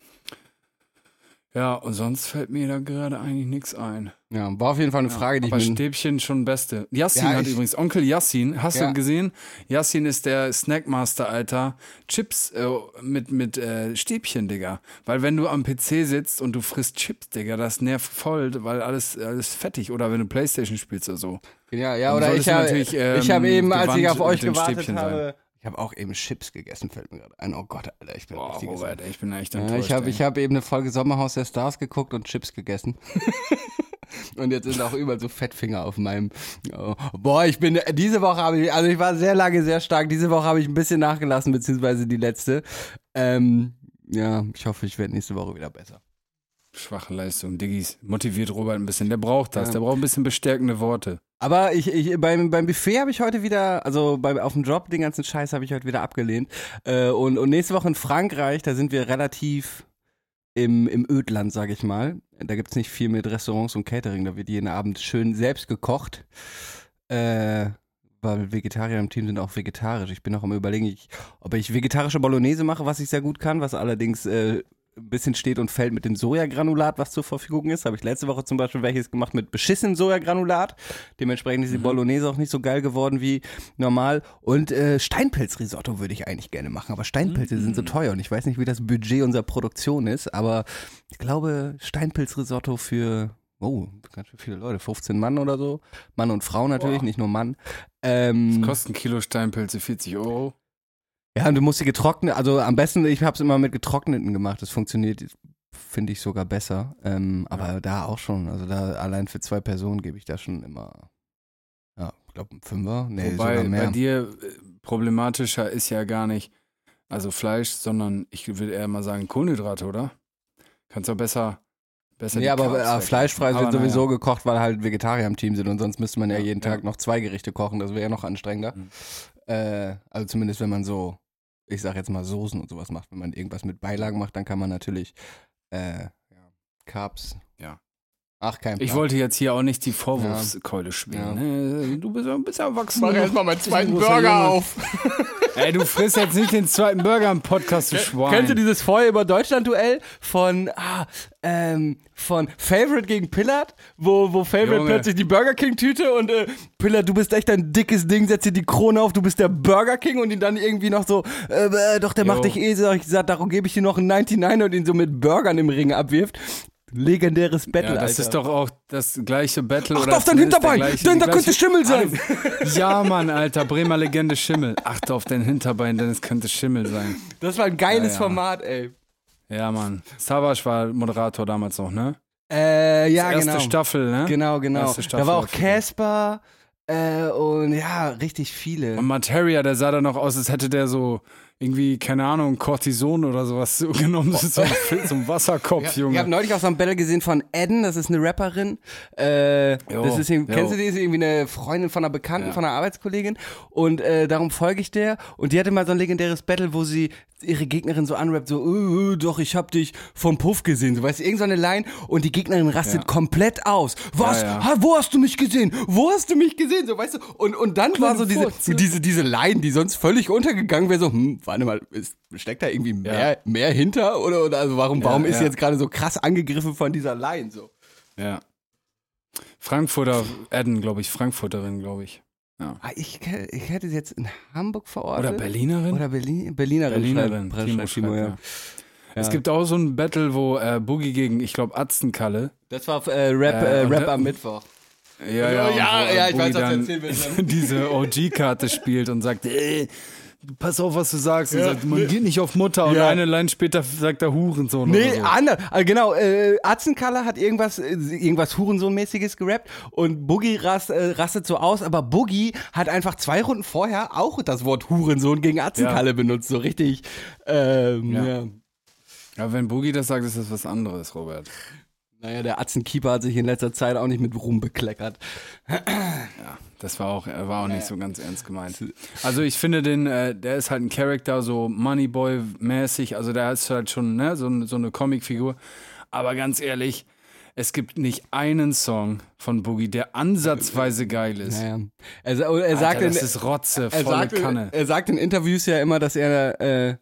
Speaker 3: Ja, und sonst fällt mir da gerade eigentlich nichts ein.
Speaker 2: Ja, war auf jeden Fall eine
Speaker 3: Ja,
Speaker 2: Frage, die
Speaker 3: aber
Speaker 2: ich mir
Speaker 3: Stäbchen schon beste. Yassin
Speaker 2: Ja,
Speaker 3: hat übrigens, Onkel Yassin, hast
Speaker 2: Ja.
Speaker 3: du gesehen? Yassin ist der Snackmaster, Alter. Chips äh, mit, mit äh, Stäbchen, Digga. Weil wenn du am PC sitzt und du frisst Chips, Digga, das nervt voll, weil alles, alles fettig. Oder wenn du Playstation spielst oder so.
Speaker 2: Ja, ja, oder ich habe
Speaker 3: ähm,
Speaker 2: ich hab eben, als ich auf euch gewartet
Speaker 3: Stäbchen
Speaker 2: habe, ich habe auch eben Chips gegessen, fällt mir gerade ein. Oh Gott, Alter, ich bin
Speaker 3: Boah,
Speaker 2: richtig
Speaker 3: Robert, ey, ich bin echt
Speaker 2: ja,
Speaker 3: enttäuscht.
Speaker 2: ich habe hab eben eine Folge Sommerhaus der Stars geguckt und Chips gegessen. und jetzt sind auch überall so Fettfinger auf meinem. Oh. Boah, ich bin diese Woche habe ich, also ich war sehr lange sehr stark. Diese Woche habe ich ein bisschen nachgelassen, beziehungsweise die letzte. Ähm, ja, ich hoffe, ich werde nächste Woche wieder besser.
Speaker 3: Schwache Leistung, Diggis. Motiviert Robert ein bisschen. Der braucht das.
Speaker 2: Ja.
Speaker 3: Der braucht ein bisschen bestärkende Worte.
Speaker 2: Aber ich, ich beim, beim Buffet habe ich heute wieder, also bei, auf dem Job, den ganzen Scheiß habe ich heute wieder abgelehnt. Äh, und, und nächste Woche in Frankreich, da sind wir relativ im, im Ödland, sage ich mal. Da gibt's nicht viel mit Restaurants und Catering, da wird jeden Abend schön selbst gekocht. Äh, weil Vegetarier im Team sind auch vegetarisch. Ich bin noch am überlegen, ich, ob ich vegetarische Bolognese mache, was ich sehr gut kann, was allerdings äh, ein bisschen steht und fällt mit dem Sojagranulat, was zur Verfügung ist. Habe ich letzte Woche zum Beispiel welches gemacht mit beschissenem Sojagranulat. Dementsprechend ist die Bolognese auch nicht so geil geworden wie normal. Und äh, Steinpilzrisotto würde ich eigentlich gerne machen, aber Steinpilze sind so teuer und ich weiß nicht, wie das Budget unserer Produktion ist, aber ich glaube, Steinpilzrisotto für Oh, ganz schön viele Leute, 15 Mann oder so. Mann und Frau natürlich,
Speaker 3: Boah.
Speaker 2: nicht nur Mann. Ähm,
Speaker 3: Kosten Kilo Steinpilze 40 Euro.
Speaker 2: Ja, und du musst die getrocknet, also am besten, ich habe es immer mit getrockneten gemacht. Das funktioniert, finde ich sogar besser. Ähm, aber da auch schon, also da allein für zwei Personen gebe ich da schon immer, ja, ich glaube ein Fünfer, nee,
Speaker 3: Wobei
Speaker 2: sogar mehr.
Speaker 3: bei dir äh, problematischer ist ja gar nicht, also Fleisch, sondern ich würde eher mal sagen Kohlenhydrate, oder? Kannst du besser, besser
Speaker 2: Nee, aber äh, fleischfrei
Speaker 3: Aber
Speaker 2: wird sowieso gekocht, weil halt Vegetarier im Team sind und sonst müsste man ja,
Speaker 3: Ja,
Speaker 2: jeden
Speaker 3: ja.
Speaker 2: Tag noch zwei Gerichte kochen, das wäre ja noch anstrengender.
Speaker 3: Mhm.
Speaker 2: Äh, also zumindest wenn man so, ich sag jetzt mal Soßen und sowas macht, wenn man irgendwas mit Beilagen macht, dann kann man natürlich äh, ja, Carbs.
Speaker 3: Ja.
Speaker 2: Ach, kein Plan.
Speaker 3: Ich wollte jetzt hier auch nicht die Vorwurfskeule schwingen. Ne? Du bist, bist erwachsen.
Speaker 2: Mach
Speaker 3: noch.
Speaker 2: erstmal meinen zweiten Burger auf.
Speaker 3: Ey, du frisst jetzt nicht den zweiten Burger im Podcast, du Schwein.
Speaker 2: Kennst du dieses Vorher über Deutschland-Duell von, ah, ähm, von Favorite gegen Pillard, wo, wo Favorite
Speaker 3: Junge.
Speaker 2: plötzlich die Burger King-Tüte und äh, Pillard, du bist echt ein dickes Ding, setz dir die Krone auf, du bist der Burger King und ihn dann irgendwie noch so, äh, äh, doch, der
Speaker 3: Jo.
Speaker 2: macht dich eh so, ich sag, darum gebe ich dir noch einen 99 und ihn so mit Burgern im Ring abwirft. Legendäres Battle,
Speaker 3: ja, das
Speaker 2: Alter.
Speaker 3: ist doch auch das gleiche Battle. Oder
Speaker 2: auf dein Hinterbein,
Speaker 3: gleiche-
Speaker 2: denn da könnte Schimmel sein.
Speaker 3: Ja, Mann, Alter, Bremer Legende Schimmel. Achte auf dein Hinterbein, denn es könnte Schimmel sein.
Speaker 2: Das war ein geiles
Speaker 3: Ja.
Speaker 2: Format, ey.
Speaker 3: Ja, Mann. Savage war Moderator damals noch, ne?
Speaker 2: Äh, ja,
Speaker 3: erste
Speaker 2: genau.
Speaker 3: Staffel, ne?
Speaker 2: Genau, genau.
Speaker 3: Erste
Speaker 2: Da
Speaker 3: Staffel
Speaker 2: war auch. Casper äh, und ja, richtig viele.
Speaker 3: Und Materia, der sah da noch aus, als hätte der so irgendwie, keine Ahnung, Cortison oder sowas so genommen. Ein, so ein Wasserkopf,
Speaker 2: Ich
Speaker 3: Junge.
Speaker 2: habe neulich auch so ein Battle gesehen von Eden, das ist eine Rapperin. Äh,
Speaker 3: Jo,
Speaker 2: das ist, kennst du die? Ist irgendwie eine Freundin von einer Bekannten,
Speaker 3: Ja.
Speaker 2: von einer Arbeitskollegin. Und äh, darum folge ich der. Und die hatte mal so ein legendäres Battle, wo sie ihre Gegnerin so anrappt, so, äh, äh, doch, ich hab dich vom Puff gesehen. So, weißt du, irgend so eine Line. Und die Gegnerin rastet
Speaker 3: Ja.
Speaker 2: komplett aus. Was?
Speaker 3: Ja, ja.
Speaker 2: Ha, wo hast du mich gesehen? Wo hast du mich gesehen? So, weißt du? Und, und dann war so diese,
Speaker 3: Furze.
Speaker 2: diese, diese Line, die sonst völlig untergegangen wäre, so, hm, warte mal, ist, steckt da irgendwie mehr,
Speaker 3: Ja.
Speaker 2: mehr hinter? Oder, oder also warum, warum ist
Speaker 3: ja.
Speaker 2: sie jetzt gerade so krass angegriffen von dieser Line? So.
Speaker 3: Ja. Frankfurter, Eden, glaube ich, Frankfurterin, glaube ich.
Speaker 2: Ah, Ich, ich hätte sie jetzt in Hamburg verortet.
Speaker 3: Oder Berlinerin?
Speaker 2: Oder Berlin, Berlinerin.
Speaker 3: Berlinerin,
Speaker 2: schreibt-
Speaker 3: Timo
Speaker 2: Timo,
Speaker 3: schreibt, ja. Es gibt auch so ein Battle, wo äh, Boogie gegen, ich glaube, Atzenkalle.
Speaker 2: Das war äh, Rap,
Speaker 3: Äh,
Speaker 2: äh, Rap am Mittwoch.
Speaker 3: Ja,
Speaker 2: Ja, ja,
Speaker 3: äh,
Speaker 2: ja, ich weiß, was du erzählen willst,
Speaker 3: diese OG-Karte spielt und sagt, ey, pass auf, was du sagst.
Speaker 2: Ja,
Speaker 3: sagt, man
Speaker 2: ne-
Speaker 3: geht nicht auf Mutter. Und
Speaker 2: Ja.
Speaker 3: eine Line später sagt er Hurensohn
Speaker 2: Nee,
Speaker 3: so.
Speaker 2: anders. Also genau, äh, Atzenkalle hat irgendwas, äh, irgendwas Hurensohn-mäßiges gerappt und Boogie rast, äh, rastet so aus, aber Boogie hat einfach zwei Runden vorher auch das Wort Hurensohn gegen Atzenkalle benutzt, so richtig. Ähm, ja.
Speaker 3: Ja. Ja, wenn Boogie das sagt, ist das was anderes, Robert.
Speaker 2: Naja, der Atzenkeeper hat sich in letzter Zeit auch nicht mit Ruhm bekleckert.
Speaker 3: Ja, das war auch, war auch nicht so ganz ernst gemeint. Also ich finde den, äh, der ist halt ein Charakter, so Moneyboy-mäßig, also der ist halt schon ne, so, so eine Comicfigur. Aber ganz ehrlich, es gibt nicht einen Song von Boogie, der ansatzweise geil ist.
Speaker 2: Naja. Er, er sagt
Speaker 3: Alter,
Speaker 2: in,
Speaker 3: das ist Rotze,
Speaker 2: er
Speaker 3: volle
Speaker 2: sagt,
Speaker 3: Kanne.
Speaker 2: er sagt in Interviews ja immer, dass er äh,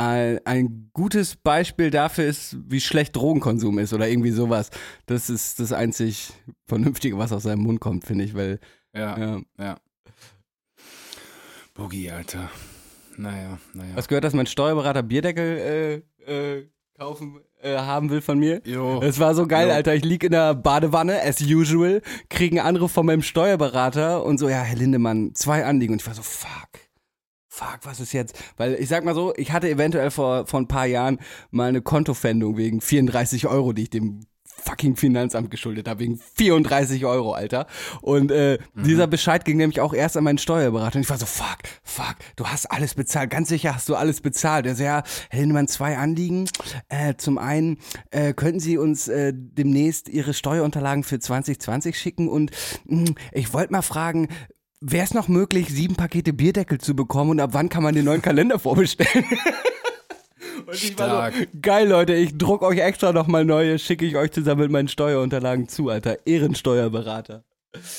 Speaker 2: ein, ein gutes Beispiel dafür ist, wie schlecht Drogenkonsum ist oder irgendwie sowas. Das ist das einzig Vernünftige, was aus seinem Mund kommt, finde ich, weil
Speaker 3: Ja,
Speaker 2: ja.
Speaker 3: ja. Boogie, Alter. Naja, naja.
Speaker 2: Was gehört, dass mein Steuerberater Bierdeckel äh, äh, kaufen äh, haben will von mir?
Speaker 3: Jo.
Speaker 2: Es war so geil,
Speaker 3: Jo.
Speaker 2: Alter. Ich lieg in der Badewanne, as usual, kriege einen Anruf von meinem Steuerberater und so, ja, Herr Lindemann, zwei Anliegen. Und ich war so, fuck. Fuck, was ist jetzt? Weil ich sag mal so, ich hatte eventuell vor, vor ein paar Jahren mal eine Kontofendung wegen 34 Euro, die ich dem fucking Finanzamt geschuldet habe, wegen 34 Euro, Alter. Und äh, dieser Bescheid ging nämlich auch erst an meinen Steuerberater. Und ich war so, fuck, fuck, du hast alles bezahlt. Ganz sicher hast du alles bezahlt. Er so, ja, Herr Lindemann, zwei Anliegen. Äh, zum einen, äh, könnten Sie uns äh, demnächst Ihre Steuerunterlagen für 2020 schicken? Und mh, ich wollte mal fragen, Wäre es noch möglich, sieben Pakete Bierdeckel zu bekommen und ab wann kann man den neuen Kalender vorbestellen? und ich war so,
Speaker 3: Stark.
Speaker 2: geil, Leute, ich druck euch extra nochmal neue, schicke ich euch zusammen mit meinen Steuerunterlagen zu, Alter. Ehrensteuerberater.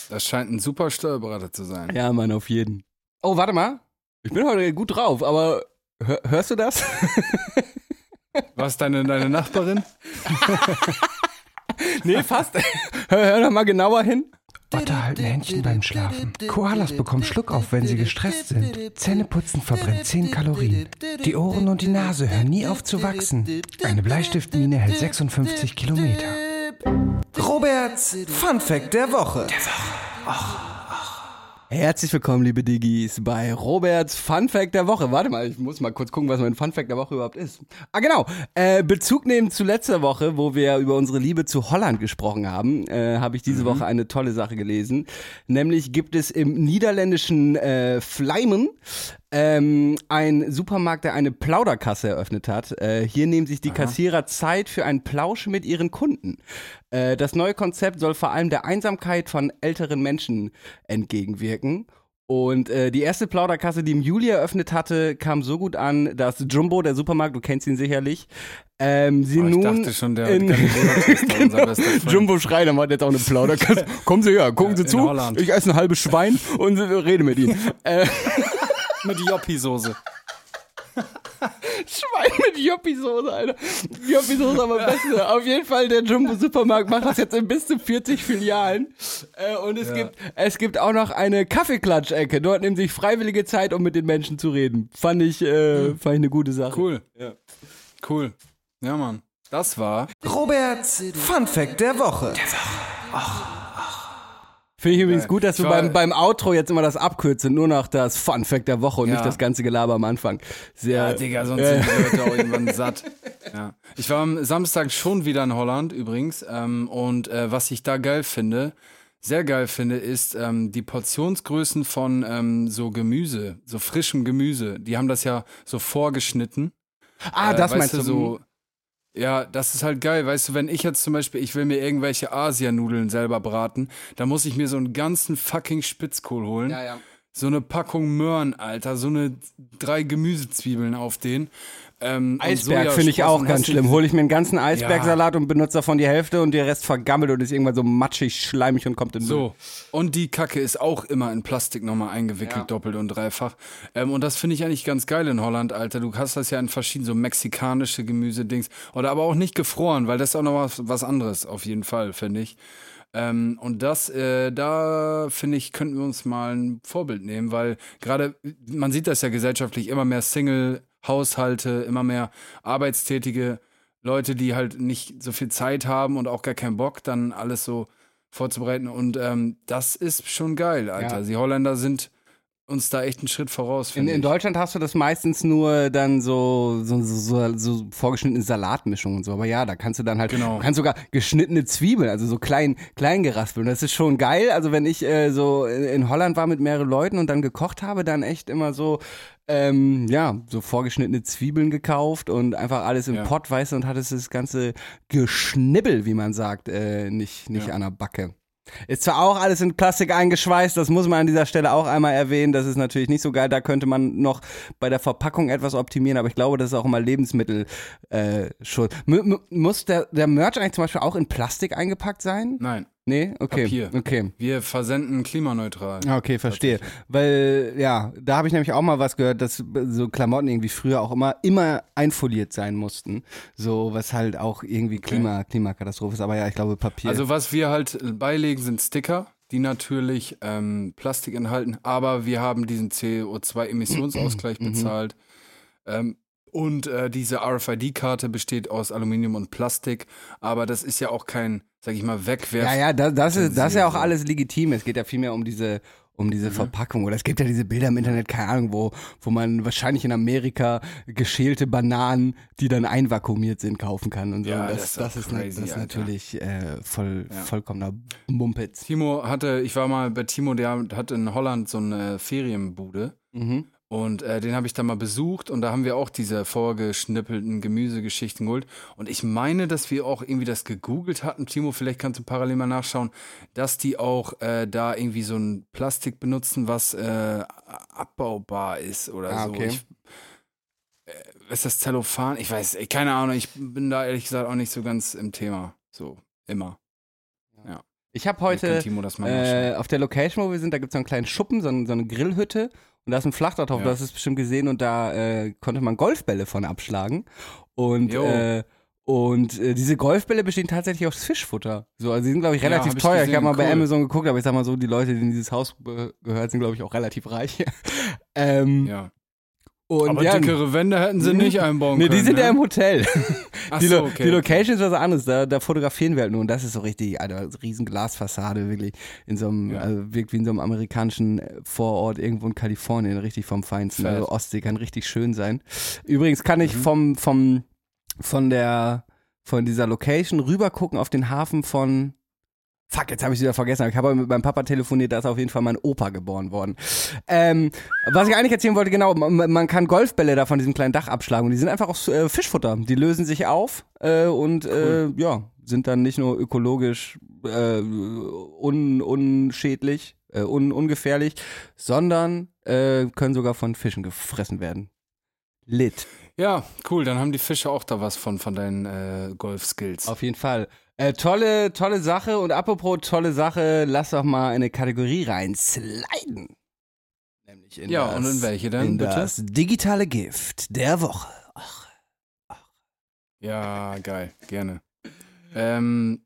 Speaker 3: Das scheint ein super Steuerberater zu sein.
Speaker 2: Ja, Mann, auf jeden. Oh, warte mal. Ich bin heute gut drauf, aber hör, hörst du das?
Speaker 3: Was, deine, deine Nachbarin?
Speaker 2: nee, fast. hör, hör doch mal genauer hin.
Speaker 4: Otter halten Händchen beim Schlafen. Koalas bekommen Schluckauf, wenn sie gestresst sind. Zähneputzen verbrennt 10 Kalorien. Die Ohren und die Nase hören nie auf zu wachsen. Eine Bleistiftmine hält 56 Kilometer. Roberts Fun Fact der Woche.
Speaker 2: Herzlich willkommen, liebe Diggis, bei Roberts Fun Fact der Woche. Warte mal, ich muss mal kurz gucken, was mein Fun Fact der Woche überhaupt ist. Ah, genau. Äh, Bezug nehmen zu letzter Woche, wo wir über unsere Liebe zu Holland gesprochen haben, äh, habe ich diese Woche eine tolle Sache gelesen. Nämlich gibt es im niederländischen äh, Fleimen ähm, ein Supermarkt, der eine Plauderkasse eröffnet hat. Äh, hier nehmen sich die Kassierer Zeit für einen Plausch mit ihren Kunden. Äh, das neue Konzept soll vor allem der Einsamkeit von älteren Menschen entgegenwirken. Und äh, die erste Plauderkasse, die im Juli eröffnet hatte, kam so gut an, dass Jumbo, der Supermarkt, du kennst ihn sicherlich, ähm, sie
Speaker 3: Oh, ich
Speaker 2: nun
Speaker 3: dachte schon, der
Speaker 2: in,
Speaker 3: bester Freund.
Speaker 2: Jumbo Schreiner hat jetzt auch eine Plauderkasse. Kommen Sie her, gucken Sie
Speaker 3: in
Speaker 2: zu.
Speaker 3: Holland.
Speaker 2: Ich esse ein halbes Schwein und rede mit Ihnen. äh,
Speaker 3: Mit Joppi-Soße.
Speaker 2: Schwein mit Joppi-Soße, Alter. Joppi-Soße aber beste. Auf jeden Fall, der Jumbo-Supermarkt macht das jetzt in bis zu 40 Filialen. Äh, und es, gibt, es gibt auch noch eine Kaffeeklatschecke. Dort nehmen sich Freiwillige Zeit, um mit den Menschen zu reden. Fand ich, äh, fand ich eine gute Sache.
Speaker 3: Cool. Cool. Ja, Mann. Das war
Speaker 4: Roberts Fun Fact der Woche.
Speaker 2: Finde ich übrigens gut, dass
Speaker 3: war-
Speaker 2: beim, beim Outro jetzt immer das abkürzen, nur noch das Fun Fact der Woche und
Speaker 3: Ja.
Speaker 2: nicht das ganze Gelaber am Anfang. Sehr,
Speaker 3: Ja, Digga, sonst
Speaker 2: äh,
Speaker 3: sind die Leute auch irgendwann satt. Ja. Ich war am Samstag schon wieder in Holland übrigens. Ähm, und äh, was ich da geil finde, sehr geil finde, ist ähm, die Portionsgrößen von ähm, so Gemüse, so frischem Gemüse. Die haben das ja so vorgeschnitten.
Speaker 2: Ah,
Speaker 3: Äh,
Speaker 2: das meinst du
Speaker 3: so. Ja, das ist halt geil. Weißt du, wenn ich jetzt zum Beispiel, ich will mir irgendwelche Asianudeln selber braten, dann muss ich mir so einen ganzen fucking Spitzkohl holen.
Speaker 2: Ja, ja.
Speaker 3: So eine Packung Möhren, Alter. So eine drei Gemüsezwiebeln auf den. Ähm,
Speaker 2: Eisberg finde ich auch ganz schlimm. Hole ich mir einen ganzen Eisbergsalat und benutze davon die Hälfte und der Rest vergammelt und ist irgendwann so matschig, schleimig und kommt in Müll.
Speaker 3: So. Und die Kacke ist auch immer in Plastik nochmal eingewickelt,
Speaker 2: Ja.
Speaker 3: doppelt und dreifach. Ähm, und das finde ich eigentlich ganz geil in Holland, Alter. Du hast das ja in verschiedenen, so mexikanische Gemüsedings. Oder aber auch nicht gefroren, weil das ist auch noch was, was anderes, auf jeden Fall, finde ich. Ähm, und das, äh, da finde ich, könnten wir uns mal ein Vorbild nehmen, weil gerade, man sieht das ja gesellschaftlich, immer mehr Single-Haushalte, immer mehr arbeitstätige Leute, die halt nicht so viel Zeit haben und auch gar keinen Bock, dann alles so vorzubereiten. Und ähm, das ist schon geil, Alter.
Speaker 2: Ja.
Speaker 3: Die Holländer sind uns da echt einen Schritt voraus,
Speaker 2: In, in. Deutschland hast du das meistens nur dann so, so, so, so, vorgeschnittene Salatmischungen und so. Aber ja, da kannst du dann halt,
Speaker 3: Genau.
Speaker 2: du kannst sogar geschnittene Zwiebeln, also so klein, klein geraspelt. Und das ist schon geil. Also wenn ich äh, so in Holland war mit mehreren Leuten und dann gekocht habe, dann echt immer so, ähm, ja, so vorgeschnittene Zwiebeln gekauft und einfach alles im
Speaker 3: Ja.
Speaker 2: Pott, weißt du, und hattest das ganze Geschnibbel, wie man sagt, äh, nicht, nicht
Speaker 3: Ja.
Speaker 2: an der Backe. Ist zwar auch alles in Plastik eingeschweißt, das muss man an dieser Stelle auch einmal erwähnen. Das ist natürlich nicht so geil. Da könnte man noch bei der Verpackung etwas optimieren, aber ich glaube, das ist auch immer Lebensmittel äh, muss der, der Merch eigentlich zum Beispiel auch in Plastik eingepackt sein?
Speaker 3: Nein,
Speaker 2: Nee? Okay.
Speaker 3: Papier.
Speaker 2: Okay.
Speaker 3: wir versenden klimaneutral.
Speaker 2: Ah, Okay, verstehe. Weil, ja, da habe ich nämlich auch mal was gehört, dass so Klamotten irgendwie früher auch immer, immer einfoliert sein mussten. So, was halt auch irgendwie Klima, Klimakatastrophe ist. Aber ja, ich glaube Papier.
Speaker 3: Also was wir halt beilegen, sind Sticker, die natürlich ähm, Plastik enthalten, aber wir haben diesen CO2-Emissionsausgleich
Speaker 2: Mhm.
Speaker 3: bezahlt. Ähm, und äh, diese RFID-Karte besteht aus Aluminium und Plastik, aber das ist ja auch kein, sag ich mal, Wegwerf.
Speaker 2: Ja, ja, das, das, ist, das ist ja auch alles legitim. Es geht ja vielmehr um diese, um diese
Speaker 3: Mhm.
Speaker 2: Verpackung. Oder es gibt ja diese Bilder im Internet, keine Ahnung, wo, wo man wahrscheinlich in Amerika geschälte Bananen, die dann einvakuumiert sind, kaufen kann und so.
Speaker 3: Ja, das
Speaker 2: das,
Speaker 3: ist
Speaker 2: das, ist, das ist natürlich äh, voll,
Speaker 3: Ja.
Speaker 2: vollkommener Mumpitz.
Speaker 3: Timo hatte, ich war mal bei Timo, der hat in Holland so eine Ferienbude.
Speaker 2: Mhm.
Speaker 3: Und äh, den habe ich da mal besucht und da haben wir auch diese vorgeschnippelten Gemüsegeschichten geholt. Und ich meine, dass wir auch irgendwie das gegoogelt hatten. Timo, vielleicht kannst du parallel mal nachschauen, dass die auch äh, da irgendwie so ein Plastik benutzen, was äh, abbaubar ist oder
Speaker 2: Ah,
Speaker 3: so.
Speaker 2: okay.
Speaker 3: Ich, äh, ist das Zellophan? Ich weiß, ey, keine Ahnung. Ich bin da ehrlich gesagt auch nicht so ganz im Thema. So, immer.
Speaker 2: Ich habe heute
Speaker 3: Timo das mal nachschauen.
Speaker 2: äh, auf der Location, wo wir sind, da gibt es so einen kleinen Schuppen, so, so eine Grillhütte. Und da ist ein Flachdach drauf,
Speaker 3: Ja.
Speaker 2: du hast es bestimmt gesehen und da äh, konnte man Golfbälle von abschlagen. Und,
Speaker 3: Jo.
Speaker 2: äh, und äh, diese Golfbälle bestehen tatsächlich aus Fischfutter. So, also die sind, glaube ich,
Speaker 3: Ja,
Speaker 2: relativ
Speaker 3: hab ich
Speaker 2: teuer. ich
Speaker 3: gesehen,
Speaker 2: habe mal bei
Speaker 3: cool.
Speaker 2: Amazon geguckt, aber ich sag mal so, die Leute, die in dieses Haus gehört, sind, glaube ich, auch relativ reich. ähm,
Speaker 3: ja.
Speaker 2: Und
Speaker 3: Aber
Speaker 2: ja,
Speaker 3: dickere Wände hätten sie nicht einbauen
Speaker 2: Nee,
Speaker 3: können.
Speaker 2: die sind
Speaker 3: ne?
Speaker 2: ja im Hotel.
Speaker 3: Ach
Speaker 2: die,
Speaker 3: so, okay,
Speaker 2: die. Location ist was anderes. Da, da fotografieren wir halt nur. Und das ist so richtig, Alter, riesen Glasfassade, wirklich. In so einem,
Speaker 3: Ja.
Speaker 2: also wirkt wie in so einem amerikanischen äh, Vorort irgendwo in Kalifornien, richtig vom Feinsten.
Speaker 3: Fett.
Speaker 2: Also Ostsee kann richtig schön sein. Übrigens kann ich
Speaker 3: Mhm.
Speaker 2: vom, vom, von der, von dieser Location rüber gucken auf den Hafen von Fuck, jetzt habe ich wieder vergessen. aber Ich habe mit meinem Papa telefoniert, da ist auf jeden Fall mein Opa geboren worden. Ähm, was ich eigentlich erzählen wollte, genau, man, man kann Golfbälle da von diesem kleinen Dach abschlagen und die sind einfach aus äh, Fischfutter. Die lösen sich auf äh, und äh, ja, sind dann nicht nur ökologisch äh, un, unschädlich, äh, un, ungefährlich, sondern äh, können sogar von Fischen gefressen werden. Lit.
Speaker 3: Ja, cool. Dann haben die Fische auch da was von, von deinen äh, Golf-Skills.
Speaker 2: Auf jeden Fall. Äh, tolle, tolle Sache. Und apropos tolle Sache, lass doch mal in eine Kategorie rein sliden. Nämlich in
Speaker 3: Ja,
Speaker 2: das,
Speaker 3: und in welche denn,
Speaker 2: in
Speaker 3: bitte?
Speaker 2: das digitale Gift der Woche. Ach.
Speaker 3: Ja, geil. Gerne. Ähm,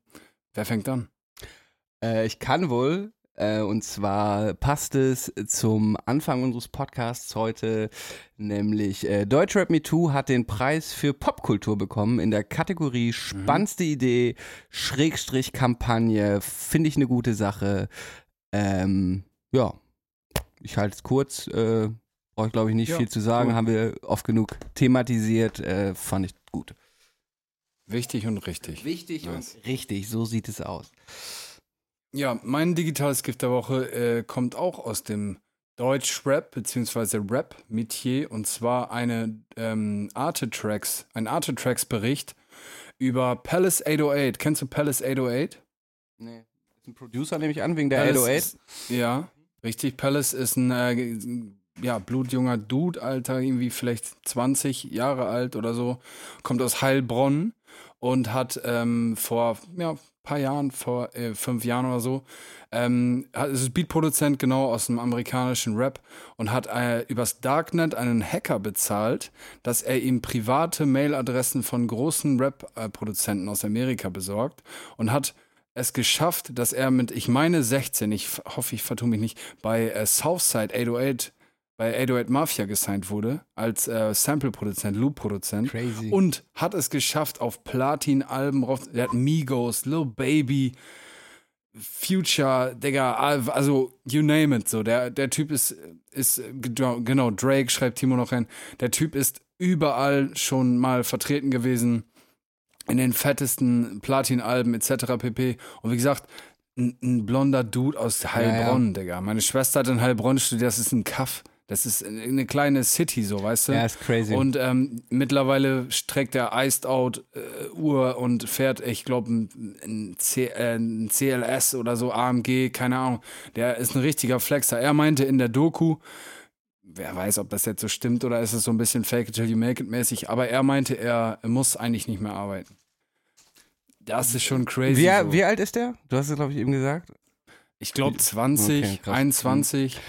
Speaker 3: wer fängt an?
Speaker 2: Äh, ich kann wohl. Äh, und zwar passt es zum Anfang unseres Podcasts heute, nämlich äh, Deutschrap Me Too hat den Preis für Popkultur bekommen in der Kategorie spannendste Idee, Schrägstrich Kampagne, finde ich eine gute Sache. Ähm, ja, ich halte es kurz, äh, brauche ich glaube ich nicht
Speaker 3: Ja,
Speaker 2: viel zu sagen,
Speaker 3: cool.
Speaker 2: haben wir oft genug thematisiert, äh, fand ich gut.
Speaker 3: Wichtig und richtig.
Speaker 2: Wichtig
Speaker 3: Nice.
Speaker 2: und richtig, so sieht es aus.
Speaker 3: Ja, mein digitales Gift der Woche äh, kommt auch aus dem Deutsch-Rap bzw. Rap-Metier und zwar eine ähm, Arte Tracks, ein Arte Tracks Bericht über Palace 808. Kennst du Palace 808?
Speaker 2: Nee. Ist ein Producer, nehme ich an, wegen der
Speaker 3: Palace
Speaker 2: 808.
Speaker 3: Ist, ja, richtig. Palace ist ein äh, ja, blutjunger Dude, Alter, irgendwie vielleicht 20 Jahre alt oder so. Kommt aus Heilbronn und hat ähm, vor ja, paar Jahren, vor äh, fünf Jahren oder so, ähm, ist Beatproduzent genau aus dem amerikanischen Rap und hat äh, übers Darknet einen Hacker bezahlt, dass er ihm private Mailadressen von großen Rap-Produzenten aus Amerika besorgt und hat es geschafft, dass er mit, ich meine 16, ich hoffe, ich vertue mich nicht, bei äh, Southside 808 bei 808 Mafia gesigned wurde, als äh, Sample-Produzent, Loop-Produzent.
Speaker 2: Crazy.
Speaker 3: Und hat es geschafft, auf Platin-Alben drauf. Der hat Migos, Lil Baby, Future, Digga, also you name it. So, der, der Typ ist, ist, genau, Drake schreibt Timo noch rein. Der Typ ist überall schon mal vertreten gewesen. In den fettesten Platin-Alben etc. pp. Und wie gesagt, ein, ein blonder Dude aus Heilbronn, ja, ja. Digga. Meine Schwester hat in Heilbronn studiert, das ist ein Kaff. Das ist eine kleine City, so, weißt du?
Speaker 2: Ja, ist crazy.
Speaker 3: Und ähm, mittlerweile trägt er Iced Out äh, Uhr und fährt, ich glaube, ein, ein, äh, ein, CLS oder so, AMG, keine Ahnung. Der ist ein richtiger Flexer. Er meinte in der Doku, wer weiß, ob das jetzt so stimmt oder ist es so ein bisschen Fake it till you make it mäßig, aber er meinte, er muss eigentlich nicht mehr arbeiten. Das ist schon crazy.
Speaker 2: Wie,
Speaker 3: so.
Speaker 2: wie alt ist der? Du hast es, glaube ich, eben gesagt.
Speaker 3: Ich glaube 20, okay, 21.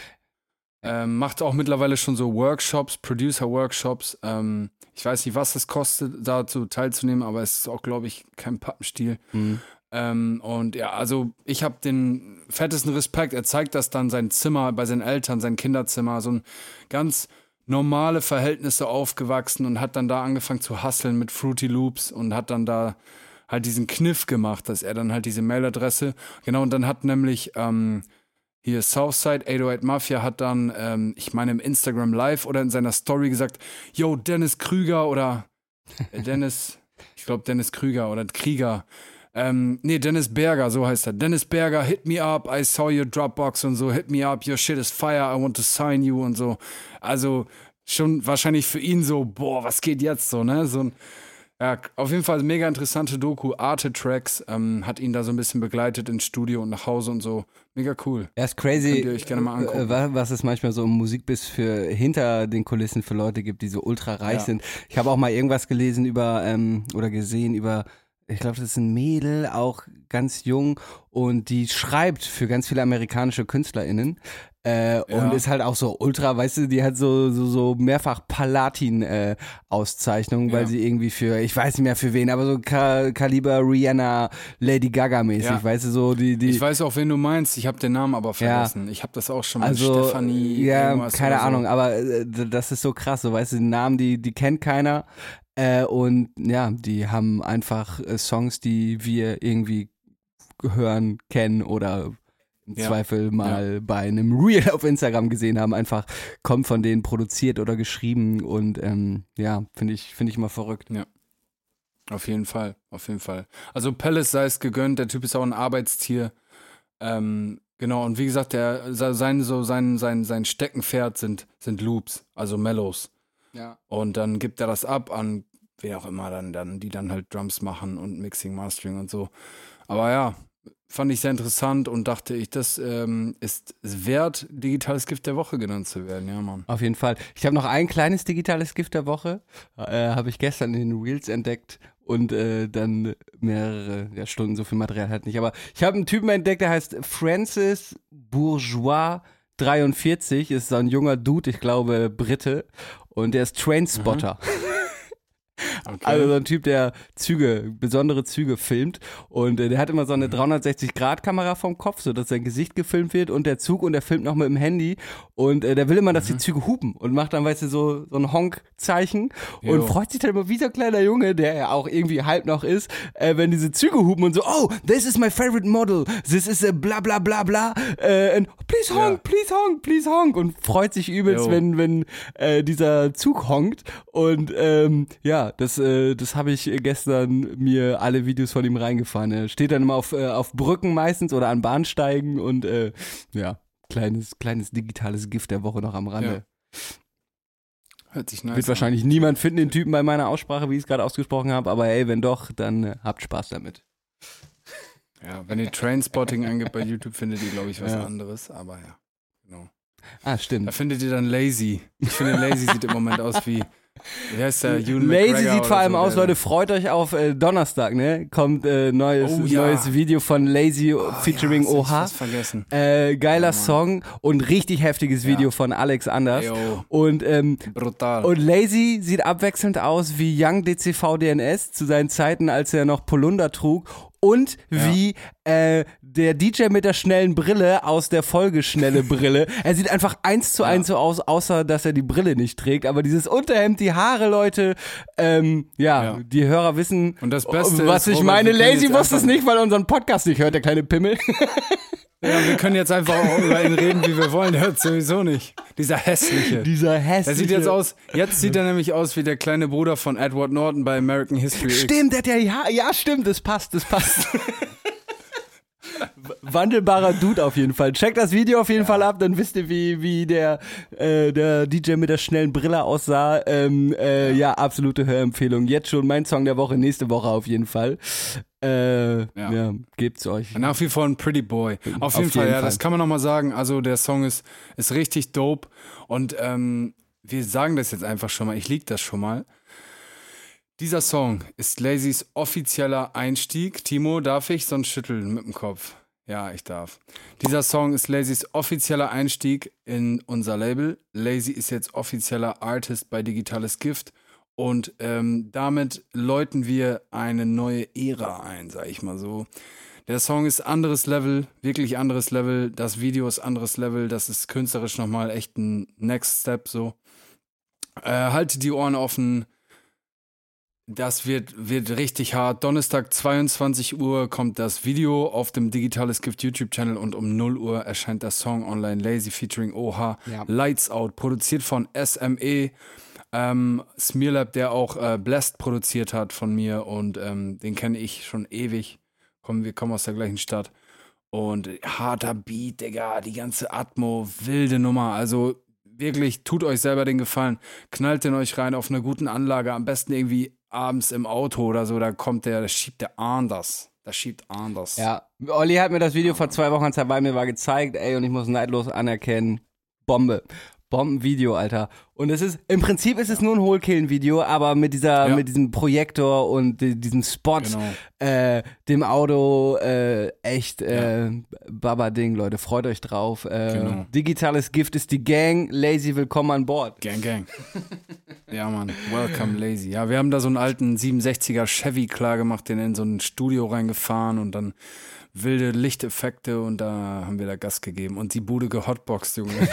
Speaker 3: Ähm, macht auch mittlerweile schon so Workshops, Producer-Workshops. Ähm, ich weiß nicht, was es kostet, dazu teilzunehmen, aber es ist auch, glaube ich, kein Pappenstiel. Mhm. Ähm, und ja, also ich habe den fettesten Respekt. Er zeigt das dann sein Zimmer bei seinen Eltern, sein Kinderzimmer, so ein ganz normale Verhältnisse aufgewachsen und hat dann da angefangen zu hasseln mit Fruity Loops und hat dann da halt diesen Kniff gemacht, dass er dann halt diese Mailadresse, genau, und dann hat nämlich ähm, hier Southside 808 Mafia hat dann, ähm, ich meine im Instagram Live oder in seiner Story gesagt, yo, Dennis Krüger oder äh, Dennis, ich glaube Dennis Krüger oder Krieger, ähm, nee, Dennis Berger, so heißt er. Dennis Berger, hit me up, I saw your Dropbox und so, hit me up, your shit is fire, I want to sign you und so. Also schon wahrscheinlich für ihn so, boah, was geht jetzt so, ne? So ein ja, auf jeden Fall mega interessante Doku. Arte Tracks ähm, hat ihn da so ein bisschen begleitet ins Studio und nach Hause und so. Mega cool.
Speaker 2: Er ist crazy,
Speaker 3: Könnt ihr euch gerne mal angucken.
Speaker 2: was es manchmal so im Musikbiss für hinter den Kulissen für Leute gibt, die so ultra reich ja. sind. Ich habe auch mal irgendwas gelesen über ähm, oder gesehen über ich glaube, das ist ein Mädel, auch ganz jung und die schreibt für ganz viele amerikanische KünstlerInnen äh, ja. und ist halt auch so ultra, weißt du, die hat so, so, so mehrfach Palatin-Auszeichnungen, äh, weil ja. sie irgendwie für, ich weiß nicht mehr für wen, aber so Ka Kaliber Rihanna, Lady Gaga-mäßig, ja. weißt du, so die, die.
Speaker 3: Ich weiß auch, wen du meinst, ich habe den Namen aber vergessen. Ich habe das auch schon mal
Speaker 2: also,
Speaker 3: Stefanie.
Speaker 2: Ja, keine Ahnung, so. aber äh, das ist so krass, so weißt du, den Namen, die, die kennt keiner. Äh, und ja, die haben einfach äh, Songs, die wir irgendwie hören, kennen oder im ja. Zweifel mal ja. bei einem Reel auf Instagram gesehen haben, einfach kommt von denen produziert oder geschrieben und ähm, ja, finde ich, finde ich mal verrückt.
Speaker 3: Ja. Auf jeden Fall, auf jeden Fall. Also Palace sei es gegönnt, der Typ ist auch ein Arbeitstier. Ähm, genau, und wie gesagt, der, sein, so sein, sein, sein Steckenpferd sind, sind Loops, also Mellows.
Speaker 2: Ja.
Speaker 3: Und dann gibt er das ab an wer auch immer dann, dann, die dann halt Drums machen und Mixing, Mastering und so. Aber ja, fand ich sehr interessant und dachte ich, das ähm, ist wert, digitales Gift der Woche genannt zu werden, ja, Mann.
Speaker 2: Auf jeden Fall. Ich habe noch ein kleines digitales Gift der Woche, äh, habe ich gestern in den Reels entdeckt und äh, dann mehrere ja, Stunden, so viel Material halt nicht. Aber ich habe einen Typen entdeckt, der heißt Francis Bourgeois 43, ist so ein junger Dude, ich glaube Brite und der ist Trainspotter. Mhm. Okay. Also so ein Typ, der Züge, besondere Züge filmt und äh, der hat immer so eine 360-Grad-Kamera vom Kopf, so dass sein Gesicht gefilmt wird und der Zug und der filmt noch mit dem Handy und äh, der will immer, dass mhm. die Züge hupen und macht dann, weißt du, so, so ein Honk-Zeichen und freut sich dann immer wie so ein kleiner Junge, der ja auch irgendwie halb noch ist, äh, wenn diese Züge hupen und so, oh, this is my favorite model, this is a bla bla bla bla, äh, and please honk, ja. please honk, please honk und freut sich übelst, jo. wenn, wenn äh, dieser Zug honkt und ähm, ja, das das, äh, das habe ich gestern mir alle Videos von ihm reingefahren. Er steht dann immer auf, äh, auf Brücken meistens oder an Bahnsteigen und äh, ja, kleines, kleines digitales Gift der Woche noch am Rande.
Speaker 3: Hört sich nice
Speaker 2: Wird
Speaker 3: an.
Speaker 2: wahrscheinlich niemand finden, den Typen bei meiner Aussprache, wie ich es gerade ausgesprochen habe, aber ey, wenn doch, dann äh, habt Spaß damit.
Speaker 3: Ja, wenn ihr Trainspotting eingibt bei YouTube, findet ihr, glaube ich, was
Speaker 2: Ja.
Speaker 3: anderes. Aber ja,
Speaker 2: Ah,
Speaker 3: Da
Speaker 2: stimmt.
Speaker 3: findet ihr dann Lazy. Ich finde, Lazy sieht im Moment aus wie, wie heißt der, Ewan
Speaker 2: Lazy
Speaker 3: McGregor
Speaker 2: sieht vor allem
Speaker 3: so,
Speaker 2: aus, Leute, freut euch auf äh, Donnerstag, ne? Kommt äh, neues,
Speaker 3: Oh, ja.
Speaker 2: neues Video von Lazy
Speaker 3: Oh,
Speaker 2: featuring
Speaker 3: ja,
Speaker 2: Oha.
Speaker 3: vergessen.
Speaker 2: Äh, geiler
Speaker 3: Mann.
Speaker 2: Song und richtig heftiges
Speaker 3: Ja.
Speaker 2: Video von Alex Anders.
Speaker 3: Yo,
Speaker 2: Und, ähm,
Speaker 3: brutal.
Speaker 2: und Lazy sieht abwechselnd aus wie Young DCV DNS zu seinen Zeiten, als er noch Polunder trug. Und
Speaker 3: Ja.
Speaker 2: wie äh, der DJ mit der schnellen Brille aus der Folge Schnelle Brille. Er sieht einfach eins zu
Speaker 3: Ja.
Speaker 2: eins so aus, außer dass er die Brille nicht trägt. Aber dieses Unterhemd, die Haare, Leute, ähm, ja,
Speaker 3: Ja.
Speaker 2: die Hörer wissen,
Speaker 3: Und das Beste
Speaker 2: was
Speaker 3: ist,
Speaker 2: ich meine. Lazy wusste es nicht, weil er unseren Podcast nicht hört, der kleine Pimmel.
Speaker 3: ja, wir können jetzt einfach auch über ihn reden, wie wir wollen. Hört sowieso nicht. Dieser hässliche.
Speaker 2: Dieser hässliche.
Speaker 3: Der sieht jetzt aus, jetzt sieht er nämlich aus wie der kleine Bruder von Edward Norton bei American History X.
Speaker 2: Stimmt, der hat ja, ja, ja, stimmt, das passt, das passt. Wandelbarer Dude auf jeden Fall. Checkt das Video auf jeden Fall ab, dann wisst ihr, wie, wie der, äh, der DJ mit der schnellen Brille aussah. Ähm, äh, ja. absolute Hörempfehlung. Jetzt schon mein Song der Woche, nächste Woche auf jeden Fall. Äh, ja.
Speaker 3: Ja.
Speaker 2: gebt's euch.
Speaker 3: Nach wie vor ein Pretty Boy. Auf,
Speaker 2: Auf
Speaker 3: jeden Fall,
Speaker 2: jeden
Speaker 3: ja,
Speaker 2: Fall.
Speaker 3: das kann man nochmal sagen. Also der Song ist, ist richtig dope und ähm, wir sagen das jetzt einfach schon mal. Ich lieg das schon mal. Dieser Song ist Lazys offizieller Einstieg. Timo, darf ich? Sonst schütteln mit dem Kopf. Ja, ich darf. Dieser Song ist Lazys offizieller Einstieg in unser Label. Lazy ist jetzt offizieller Artist bei Digitales Gift. Und ähm, damit läuten wir eine neue Ära ein, sag ich mal so. Der Song ist anderes Level, wirklich anderes Level. Das Video ist anderes Level. Das ist künstlerisch nochmal echt ein Next Step so. Äh, haltet die Ohren offen. Das wird, wird richtig hart. Donnerstag 22 Uhr kommt das Video auf dem Digitales Gift YouTube-Channel und um 0 Uhr erscheint der Song online Lazy featuring Oha.
Speaker 2: Ja.
Speaker 3: Lights Out, produziert von SME. Ähm, Smearlab, der auch äh, Blast produziert hat von mir und ähm, den kenne ich schon ewig. Komm, wir kommen aus der gleichen Stadt. Und harter Beat, Digga, die ganze Atmo, wilde Nummer. Also wirklich, tut euch selber den Gefallen. Knallt den euch rein auf einer guten Anlage, am besten irgendwie abends im Auto oder so, da kommt der, da schiebt der anders. Da schiebt anders.
Speaker 2: Ja, Olli hat mir das Video vor zwei Wochen, als er bei mir war, gezeigt, ey, und ich muss neidlos anerkennen, Bombe. Bombenvideo, Alter. Und es ist, im Prinzip ist es nur ein Hohlkillen-Video, aber mit dieser,
Speaker 3: Ja.
Speaker 2: mit diesem Projektor und di- diesem Spot,
Speaker 3: Genau.
Speaker 2: äh, dem Auto, äh, echt, äh, Baba-Ding, Leute, freut euch drauf. Äh,
Speaker 3: Genau.
Speaker 2: Digitales Gift ist die Gang, Lazy, willkommen an Bord.
Speaker 3: Gang, gang. ja, Mann. Welcome, Lazy. Ja, wir haben da so einen alten 67er Chevy klar gemacht, den in so ein Studio reingefahren und dann wilde Lichteffekte und da haben wir da Gas gegeben und die Bude gehotboxt, Junge.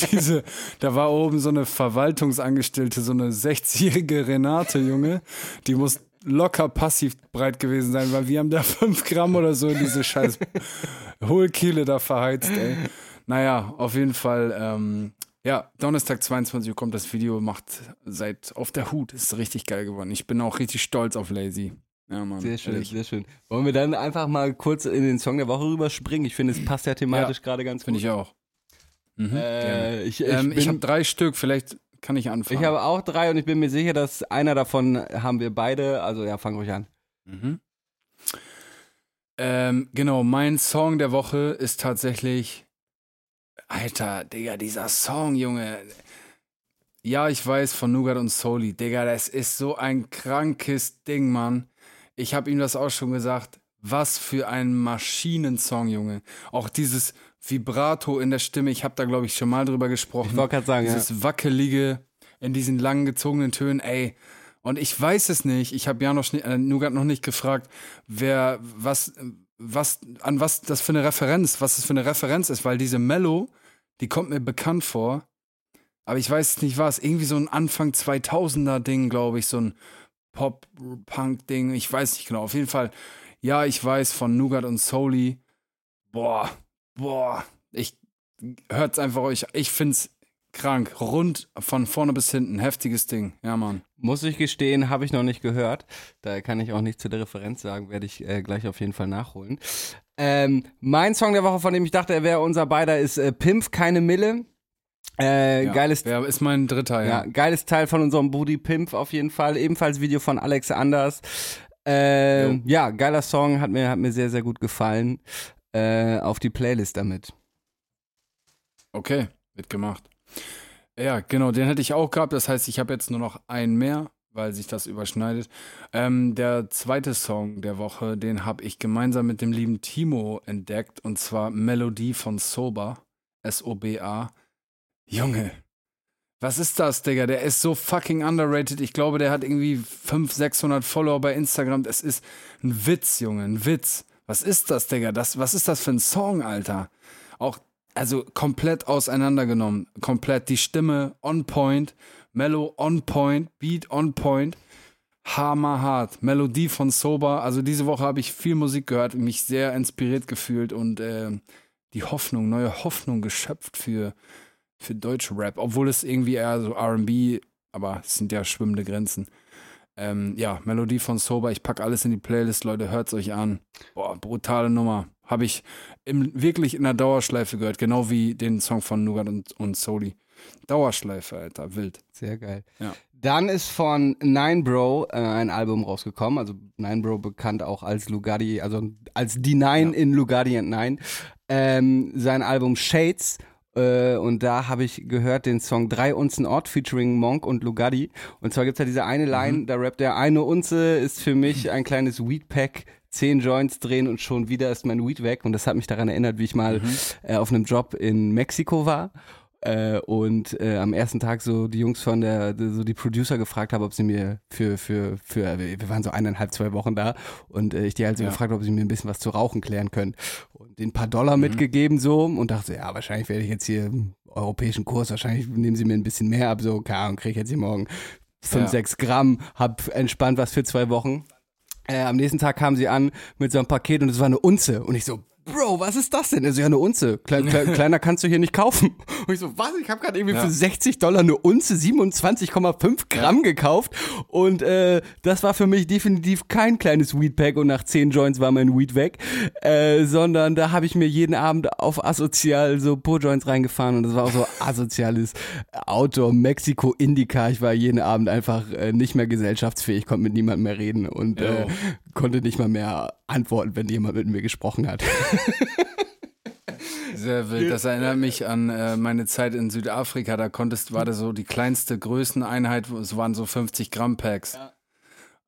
Speaker 3: Die- Diese, da war oben so eine Verwaltungsangestellte, so eine 60-jährige Renate, Junge, die muss locker passiv breit gewesen sein, weil wir haben da 5 Gramm oder so in diese scheiß Hohlkehle da verheizt, ey. Naja, auf jeden Fall, ähm, ja, Donnerstag 22 Uhr kommt das Video, macht seit auf der Hut, ist richtig geil geworden. Ich bin auch richtig stolz auf Lazy. Ja, Mann.
Speaker 2: Sehr schön,
Speaker 3: ehrlich.
Speaker 2: sehr schön. Wollen wir dann einfach mal kurz in den Song der Woche rüberspringen? Ich finde, es passt ja thematisch gerade ganz gut.
Speaker 3: Finde ich auch. Mhm.
Speaker 2: Äh, ich ich,
Speaker 3: ähm, ich habe drei Stück, vielleicht kann ich anfangen.
Speaker 2: ich habe auch drei und ich bin mir sicher, dass einer davon haben wir beide. Also ja, fang ruhig an.
Speaker 3: Mhm. Ähm, genau, mein Song der Woche ist tatsächlich. Alter, Digga, dieser Song, Junge. Ja, ich weiß von Nougat und Soli. Digga, das ist so ein krankes Ding, Mann. Ich habe ihm das auch schon gesagt. Was für ein Maschinensong, Junge. Auch dieses Vibrato in der Stimme. Ich habe da, glaube ich, schon mal drüber gesprochen.
Speaker 2: Ich wollte gerade sagen, ja.
Speaker 3: Dieses wackelige in diesen lang gezogenen Tönen, ey. Und ich weiß es nicht. Ich habe ja noch schni- äh, Nougat noch nicht gefragt, wer was was an was das für eine Referenz, was das für eine Referenz ist, weil diese Mellow, die kommt mir bekannt vor. Aber ich weiß nicht was, irgendwie so ein Anfang 2000er Ding, glaube ich, so ein Pop Punk Ding, ich weiß nicht genau. Auf jeden Fall ja, ich weiß von Nougat und Soli. Boah, boah, ich hört's einfach euch, ich find's krank. Rund von vorne bis hinten. Heftiges Ding. Ja, Mann.
Speaker 2: Muss ich gestehen, habe ich noch nicht gehört. Da kann ich auch nicht zu der Referenz sagen, werde ich äh, gleich auf jeden Fall nachholen. Ähm, mein Song der Woche, von dem ich dachte, er wäre unser beider, ist äh, Pimpf, keine Mille. Äh,
Speaker 3: Ja.
Speaker 2: geiles,
Speaker 3: Ja, ist mein dritter,
Speaker 2: ja,
Speaker 3: ja.
Speaker 2: geiles Teil von unserem Booty Pimp auf jeden Fall. Ebenfalls Video von Alex Anders. Äh, ja, geiler Song, hat mir, hat mir sehr, sehr gut gefallen. Äh, auf die Playlist damit.
Speaker 3: Okay, wird gemacht. Ja, genau, den hätte ich auch gehabt. Das heißt, ich habe jetzt nur noch einen mehr, weil sich das überschneidet. Ähm, der zweite Song der Woche, den habe ich gemeinsam mit dem lieben Timo entdeckt. Und zwar Melodie von Soba. S-O-B-A. Junge. Was ist das, Digga? Der ist so fucking underrated. Ich glaube, der hat irgendwie 500, 600 Follower bei Instagram. Das ist ein Witz, Junge, ein Witz. Was ist das, Digga? Das, was ist das für ein Song, Alter? Auch also komplett auseinandergenommen. Komplett die Stimme on point, Mellow on point, Beat on point. Hammerhart. Melodie von Sober. Also diese Woche habe ich viel Musik gehört, mich sehr inspiriert gefühlt und ähm, die Hoffnung, neue Hoffnung geschöpft für, für deutsche Rap. Obwohl es irgendwie eher so RB, aber es sind ja schwimmende Grenzen. Ähm, ja, Melodie von Sober. Ich packe alles in die Playlist, Leute, hört's euch an. Boah, brutale Nummer. Habe ich im, wirklich in der Dauerschleife gehört, genau wie den Song von Nougat und, und Soli. Dauerschleife, Alter, wild.
Speaker 2: Sehr geil.
Speaker 3: Ja.
Speaker 2: Dann ist von Nine Bro äh, ein Album rausgekommen. Also Nine Bro bekannt auch als Lugardi, also als die Nine in Lugardi and Nine. Ähm, sein Album Shades. Äh, und da habe ich gehört den Song Drei Unzen Ort featuring Monk und Lugardi. Und zwar gibt's ja diese eine Line, da rappt der eine Unze ist für mich ein kleines Weedpack. Zehn Joints drehen und schon wieder ist mein Weed weg. Und das hat mich daran erinnert, wie ich mal äh, auf einem Job in Mexiko war äh, und äh, am ersten Tag so die Jungs von der, so die Producer gefragt haben, ob sie mir für, für, für, wir waren so eineinhalb, zwei Wochen da und äh, ich die halt so
Speaker 3: Ja.
Speaker 2: gefragt habe, ob sie mir ein bisschen was zu rauchen klären können. Und den paar Dollar mitgegeben so und dachte, ja, wahrscheinlich werde ich jetzt hier im europäischen Kurs, wahrscheinlich nehmen sie mir ein bisschen mehr ab, so, keine Ahnung, kriege ich jetzt hier morgen fünf,
Speaker 3: Ja.
Speaker 2: sechs Gramm, hab entspannt was für zwei Wochen. Äh, am nächsten Tag kamen sie an mit so einem Paket und es war eine Unze. Und ich so, Bro, was ist das denn? Also ja, eine Unze. Klein, klein, kleiner kannst du hier nicht kaufen. Und ich so, was? Ich habe gerade irgendwie
Speaker 3: Ja.
Speaker 2: für 60 Dollar eine Unze 27,5 Gramm gekauft. Und äh, das war für mich definitiv kein kleines Weedpack und nach 10 Joints war mein Weed weg. Äh, sondern da habe ich mir jeden Abend auf asozial so Po-Joints reingefahren und das war auch so asoziales Auto, Mexiko, Indica. Ich war jeden Abend einfach äh, nicht mehr gesellschaftsfähig, konnte mit niemandem mehr reden und äh, konnte nicht mal mehr antworten, wenn jemand mit mir gesprochen hat.
Speaker 3: Sehr wild. Das erinnert mich an äh, meine Zeit in Südafrika. Da konntest, war das so die kleinste Größeneinheit, es waren so 50 Gramm Packs.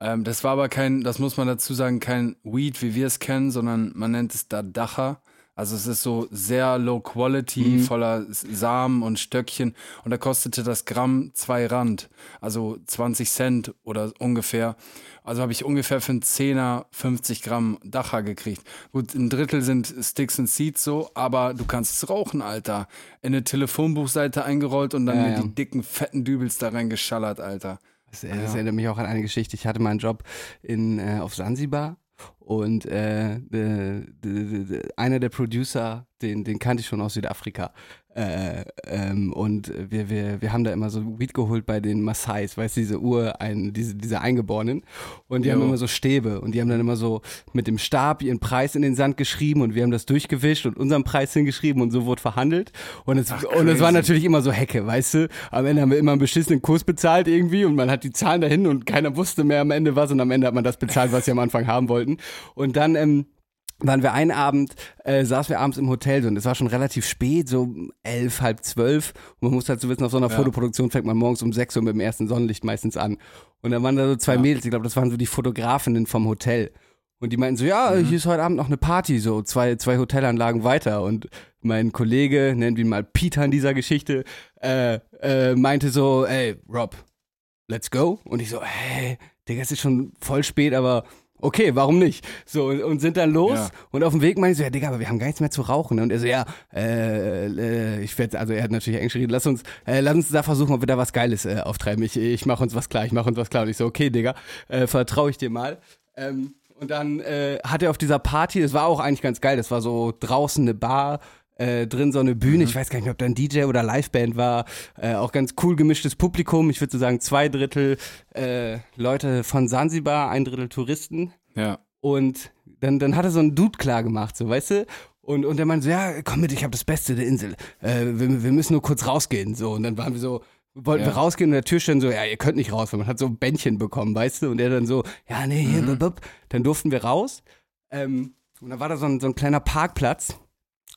Speaker 3: Ähm, das war aber kein, das muss man dazu sagen, kein Weed, wie wir es kennen, sondern man nennt es da Dacha. Also es ist so sehr low quality, voller S- Samen und Stöckchen. Und da kostete das Gramm zwei Rand, also 20 Cent oder ungefähr. Also habe ich ungefähr für einen Zehner 50 Gramm Dacha gekriegt. Gut, ein Drittel sind Sticks and Seeds so, aber du kannst es rauchen, Alter. In eine Telefonbuchseite eingerollt und dann
Speaker 2: Ja, ja.
Speaker 3: die dicken, fetten Dübels da reingeschallert, Alter.
Speaker 2: Das, das erinnert mich auch an eine Geschichte. Ich hatte mal einen Job in, äh, auf Sansibar und äh, äh, einer der Producer, den, den kannte ich schon aus Südafrika. Äh, ähm, und wir, wir, wir haben da immer so Weed geholt bei den Maasais, weißt du, diese Ur, ein, diese, diese Eingeborenen. Und die haben
Speaker 3: Jo.
Speaker 2: immer so Stäbe und die haben dann immer so mit dem Stab ihren Preis in den Sand geschrieben und wir haben das durchgewischt und unseren Preis hingeschrieben und so wurde verhandelt. Und es, und es war natürlich immer so Hecke, weißt du? Am Ende haben wir immer einen beschissenen Kurs bezahlt irgendwie und man hat die Zahlen dahin und keiner wusste mehr am Ende was und am Ende hat man das bezahlt, was sie am Anfang haben wollten. Und dann, ähm, waren wir einen Abend, äh, saßen wir abends im Hotel so, und es war schon relativ spät, so elf, halb zwölf. Und man muss halt so wissen, auf so einer
Speaker 3: Ja.
Speaker 2: Fotoproduktion fängt man morgens um sechs Uhr mit dem ersten Sonnenlicht meistens an. Und dann waren da so zwei
Speaker 3: Ja.
Speaker 2: Mädels, ich glaube, das waren so die Fotografinnen vom Hotel. Und die meinten so, ja,
Speaker 3: Mhm.
Speaker 2: hier ist heute Abend noch eine Party, so zwei, zwei Hotelanlagen weiter. Und mein Kollege, nennen wir ihn mal Peter in dieser Geschichte, äh, äh, meinte so, ey, Rob, let's go. Und ich so, hey, Digga, es ist schon voll spät, aber okay, warum nicht? So, und, und sind dann los
Speaker 3: Ja.
Speaker 2: und auf dem Weg meinte ich so, ja, Digga, aber wir haben gar nichts mehr zu rauchen. Und er so, ja, äh, äh, ich werde, also er hat natürlich Englisch geredet, lass uns, äh, lass uns da versuchen, ob wir da was Geiles äh, auftreiben. Ich, ich mach uns was klar, ich mach uns was klar. Und ich so, okay, Digga, äh, vertraue ich dir mal. Ähm, und dann äh, hat er auf dieser Party, das war auch eigentlich ganz geil, das war so draußen eine Bar, äh, drin so eine Bühne. Ich weiß gar nicht, ob da ein DJ oder Liveband war. Äh, auch ganz cool gemischtes Publikum. Ich würde so sagen, zwei Drittel äh, Leute von Sansibar, ein Drittel Touristen.
Speaker 3: Ja.
Speaker 2: Und dann, dann hat er so einen Dude klar gemacht, so, weißt du? Und, und der meinte so, ja, komm mit, ich habe das Beste der Insel. Äh, wir, wir müssen nur kurz rausgehen. So, und dann waren wir so, wollten
Speaker 3: Ja.
Speaker 2: wir rausgehen und der Türsteher so, ja, ihr könnt nicht raus, weil man hat so ein Bändchen bekommen, weißt du? Und er dann so, ja, nee, hier,
Speaker 3: Mhm.
Speaker 2: dann durften wir raus. Ähm, und dann war da so ein, so ein kleiner Parkplatz.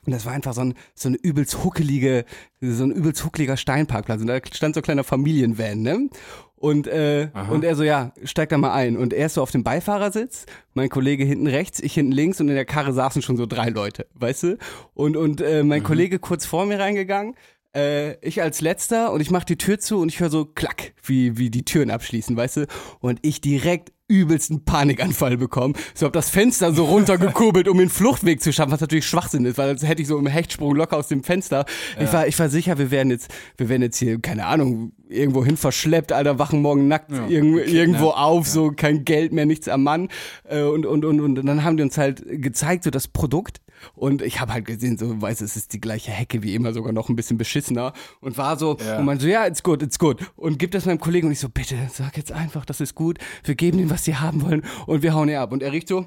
Speaker 2: Und das war einfach so ein, so eine übelst huckelige, so ein übelst huckeliger Steinparkplatz. Und da stand so ein kleiner Familienvan, ne? Und, äh,
Speaker 3: Aha.
Speaker 2: und er so, ja, steig da mal ein. Und er ist so auf dem Beifahrersitz, mein Kollege hinten rechts, ich hinten links und in der Karre saßen schon so drei Leute, weißt du? Und, und äh, mein Kollege kurz vor mir reingegangen, äh, ich als letzter und ich mach die Tür zu und ich höre so klack, wie, wie die Türen abschließen, weißt du? Und ich direkt übelsten Panikanfall bekommen. So hab das Fenster so runtergekurbelt, um den Fluchtweg zu schaffen, was natürlich Schwachsinn ist, weil als hätte ich so im Hechtsprung locker aus dem Fenster. Ich war, ich war sicher, wir werden jetzt, wir werden jetzt hier, keine Ahnung, irgendwo hin verschleppt, Alter, wachen morgen nackt
Speaker 3: Ja,
Speaker 2: irgendwo, irgendwo auf, so kein Geld mehr, nichts am Mann. Äh, und, und, und, und dann haben die uns halt gezeigt, so das Produkt. Und ich habe halt gesehen, so, weiß es ist die gleiche Hecke wie immer, sogar noch ein bisschen beschissener. Und war so,
Speaker 3: Ja.
Speaker 2: und man so, ja, it's good, it's good. Und gibt das meinem Kollegen und ich so, bitte, sag jetzt einfach, das ist gut. Wir geben ihnen, was sie haben wollen und wir hauen ihr ab. Und er riecht so,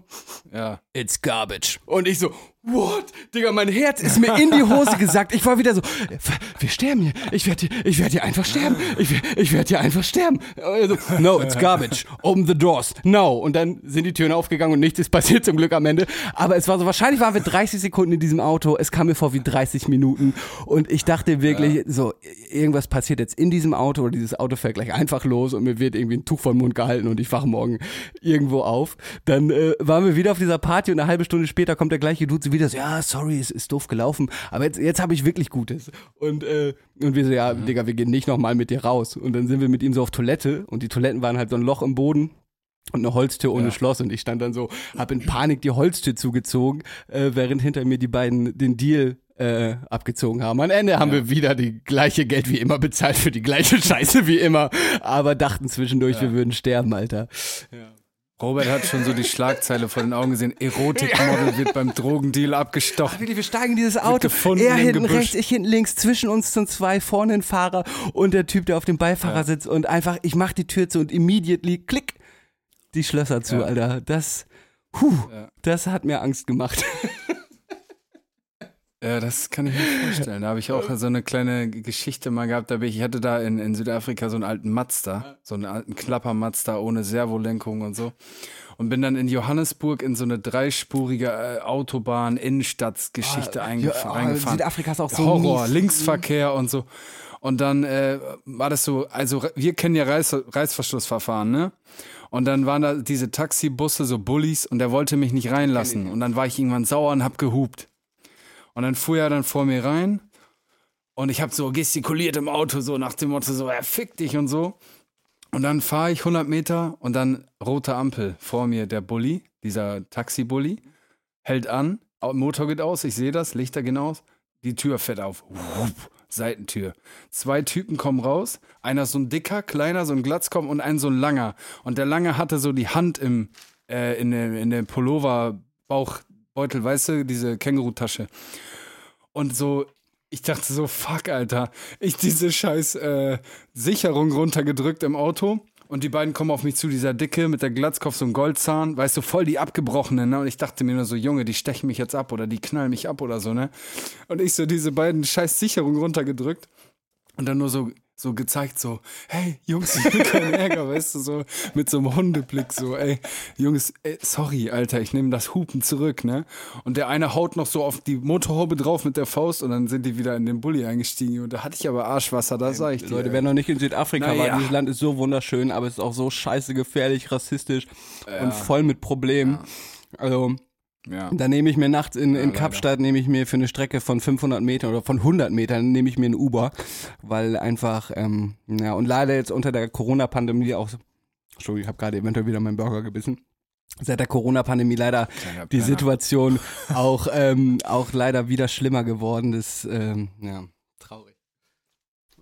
Speaker 3: Ja.
Speaker 2: It's garbage. Und ich so, what? Digga, mein Herz ist mir in die Hose gesackt. Ich war wieder so, wir sterben hier. Ich werde hier, ich werde hier einfach sterben. Ich, werd- ich werde hier einfach sterben. Also, no, it's garbage. Open the doors. No. Und dann sind die Türen aufgegangen und nichts ist passiert zum Glück am Ende. Aber es war so, wahrscheinlich waren wir 30 Sekunden in diesem Auto. Es kam mir vor wie 30 Minuten. Und ich dachte wirklich, so, irgendwas passiert jetzt in diesem Auto oder dieses Auto fährt gleich einfach los und mir wird irgendwie ein Tuch vom Mund gehalten und ich wache morgen irgendwo auf. Dann äh, waren wir wieder auf dieser Party und eine halbe Stunde später kommt der gleiche Dude wieder so, ja, sorry, es ist doof gelaufen, aber jetzt, jetzt habe ich wirklich Gutes. Und, äh, und wir so, ja, Digga, wir gehen nicht nochmal mit dir raus. Und dann sind wir mit ihm so auf Toilette und die Toiletten waren halt so ein Loch im Boden und eine Holztür ohne
Speaker 3: Ja.
Speaker 2: Schloss und ich stand dann so, hab in Panik die Holztür zugezogen, äh, während hinter mir die beiden den Deal äh, abgezogen haben. Am Ende haben wir wieder die gleiche Geld wie immer bezahlt für die gleiche Scheiße wie immer, aber dachten zwischendurch, wir würden sterben, Alter.
Speaker 3: Robert hat schon so die Schlagzeile vor den Augen gesehen. Erotikmodel wird beim Drogendeal abgestochen.
Speaker 2: Wirklich, wir steigen in dieses Auto.
Speaker 3: gefunden
Speaker 2: er hinten
Speaker 3: Gebüsch.
Speaker 2: rechts, ich hinten links, zwischen uns sind zwei, vorne ein Fahrer und der Typ, der auf dem Beifahrersitz und einfach, ich mach die Tür zu und immediately, klick, die Schlösser zu,
Speaker 3: Ja.
Speaker 2: Alter. Das, huh,
Speaker 3: Ja.
Speaker 2: das hat mir Angst gemacht.
Speaker 3: Ja, das kann ich mir vorstellen. Da habe ich auch so eine kleine Geschichte mal gehabt. Da bin ich, ich hatte da in, in Südafrika so einen alten Mazda, so einen alten Klapper-Mazda ohne Servolenkung und so. Und bin dann in Johannesburg in so eine dreispurige äh, Autobahn, Innenstadtgeschichte
Speaker 2: Ja,
Speaker 3: eingef-
Speaker 2: oh,
Speaker 3: reingefahren.
Speaker 2: Südafrika ist auch so
Speaker 3: Horror,
Speaker 2: mies.
Speaker 3: Linksverkehr und so. Und dann äh, war das so, also wir kennen ja Reiß, Reißverschlussverfahren, ne? Und dann waren da diese Taxibusse, so Bullies, und der wollte mich nicht reinlassen. Und dann war ich irgendwann sauer und hab gehupt. Und dann fuhr er dann vor mir rein und ich habe so gestikuliert im Auto, so nach dem Motto, so, er fick dich und so. Und dann fahre ich 100 Meter und dann rote Ampel vor mir, der Bulli, dieser Taxi-Bulli, hält an, Motor geht aus, ich sehe das, Lichter gehen aus, die Tür fährt auf, Wupp, Seitentür. Zwei Typen kommen raus, einer so ein dicker, kleiner, so ein Glatzkopf und ein so ein langer. Und der lange hatte so die Hand im, äh, in der, in der Pullover-Bauchbeutel, weißt du, diese Kängurutasche. Und so, ich dachte so, fuck, Alter. Ich diese scheiß äh, Sicherung runtergedrückt im Auto. Und die beiden kommen auf mich zu, dieser Dicke mit der Glatzkopf, so ein Goldzahn, weißt du, voll die abgebrochenen, ne? Und ich dachte mir nur so, Junge, die stechen mich jetzt ab oder die knallen mich ab oder so, ne? Und ich so diese beiden scheiß Sicherungen runtergedrückt und dann nur so, so gezeigt, so, hey, Jungs, ich will keinen Ärger, weißt du, so mit so einem Hundeblick, so, ey, Jungs, ey, sorry, Alter, ich nehme das Hupen zurück, ne? Und der eine haut noch so auf die Motorhaube drauf mit der Faust und dann sind die wieder in den Bulli eingestiegen und da hatte ich aber Arschwasser, da sag ich dir.
Speaker 2: Leute, wer noch nicht in Südafrika
Speaker 3: Na
Speaker 2: war,
Speaker 3: ja.
Speaker 2: dieses Land ist so wunderschön, aber es ist auch so scheiße gefährlich, rassistisch und voll mit Problemen. Also,
Speaker 3: ja.
Speaker 2: Da nehme ich mir nachts in, in
Speaker 3: leider.
Speaker 2: Kapstadt, nehme ich mir für eine Strecke von 500 Metern oder von 100 Metern, nehme ich mir ein Uber, weil einfach, ähm, ja, und leider jetzt unter der Corona-Pandemie auch, Entschuldigung, ich habe gerade eventuell wieder meinen Burger gebissen, seit der Corona-Pandemie leider
Speaker 3: Kleiner
Speaker 2: die. Situation auch, ähm, auch leider wieder schlimmer geworden ist, ähm, ja, traurig.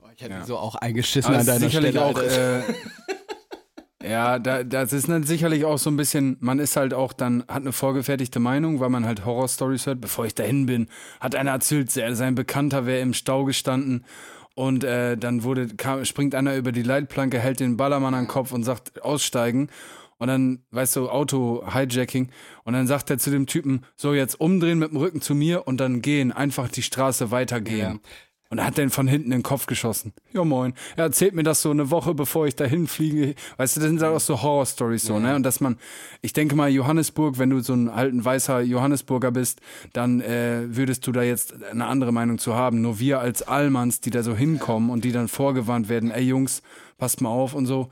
Speaker 2: Oh, Ich hätte
Speaker 3: Ja.
Speaker 2: so auch eingeschissen
Speaker 3: Aber
Speaker 2: an deiner
Speaker 3: sicherlich
Speaker 2: Stelle.
Speaker 3: auch, äh, Ja, da, das ist dann sicherlich auch so ein bisschen, man ist halt auch dann, hat eine vorgefertigte Meinung, weil man halt Horror-Stories hört. Bevor ich dahin bin, hat einer erzählt, sein Bekannter wäre im Stau gestanden und äh, dann wurde, kam, springt einer über die Leitplanke, hält den Ballermann an den Kopf und sagt, aussteigen. Und dann, weißt du, Auto-Hijacking. Und dann sagt er zu dem Typen, so jetzt umdrehen mit dem Rücken zu mir und dann gehen, einfach die Straße weitergehen.
Speaker 2: Ja.
Speaker 3: Und er hat den von hinten in den Kopf geschossen. Ja, moin. Er erzählt mir das so eine Woche, bevor ich dahin fliege. Weißt du, das sind halt auch so Horror-Stories so, ne? Und dass man, ich denke mal, Johannesburg, wenn du so ein alten weißer Johannesburger bist, dann äh, würdest du da jetzt eine andere Meinung zu haben. Nur wir als Allmanns, die da so hinkommen und die dann vorgewarnt werden, ey Jungs, passt mal auf und so.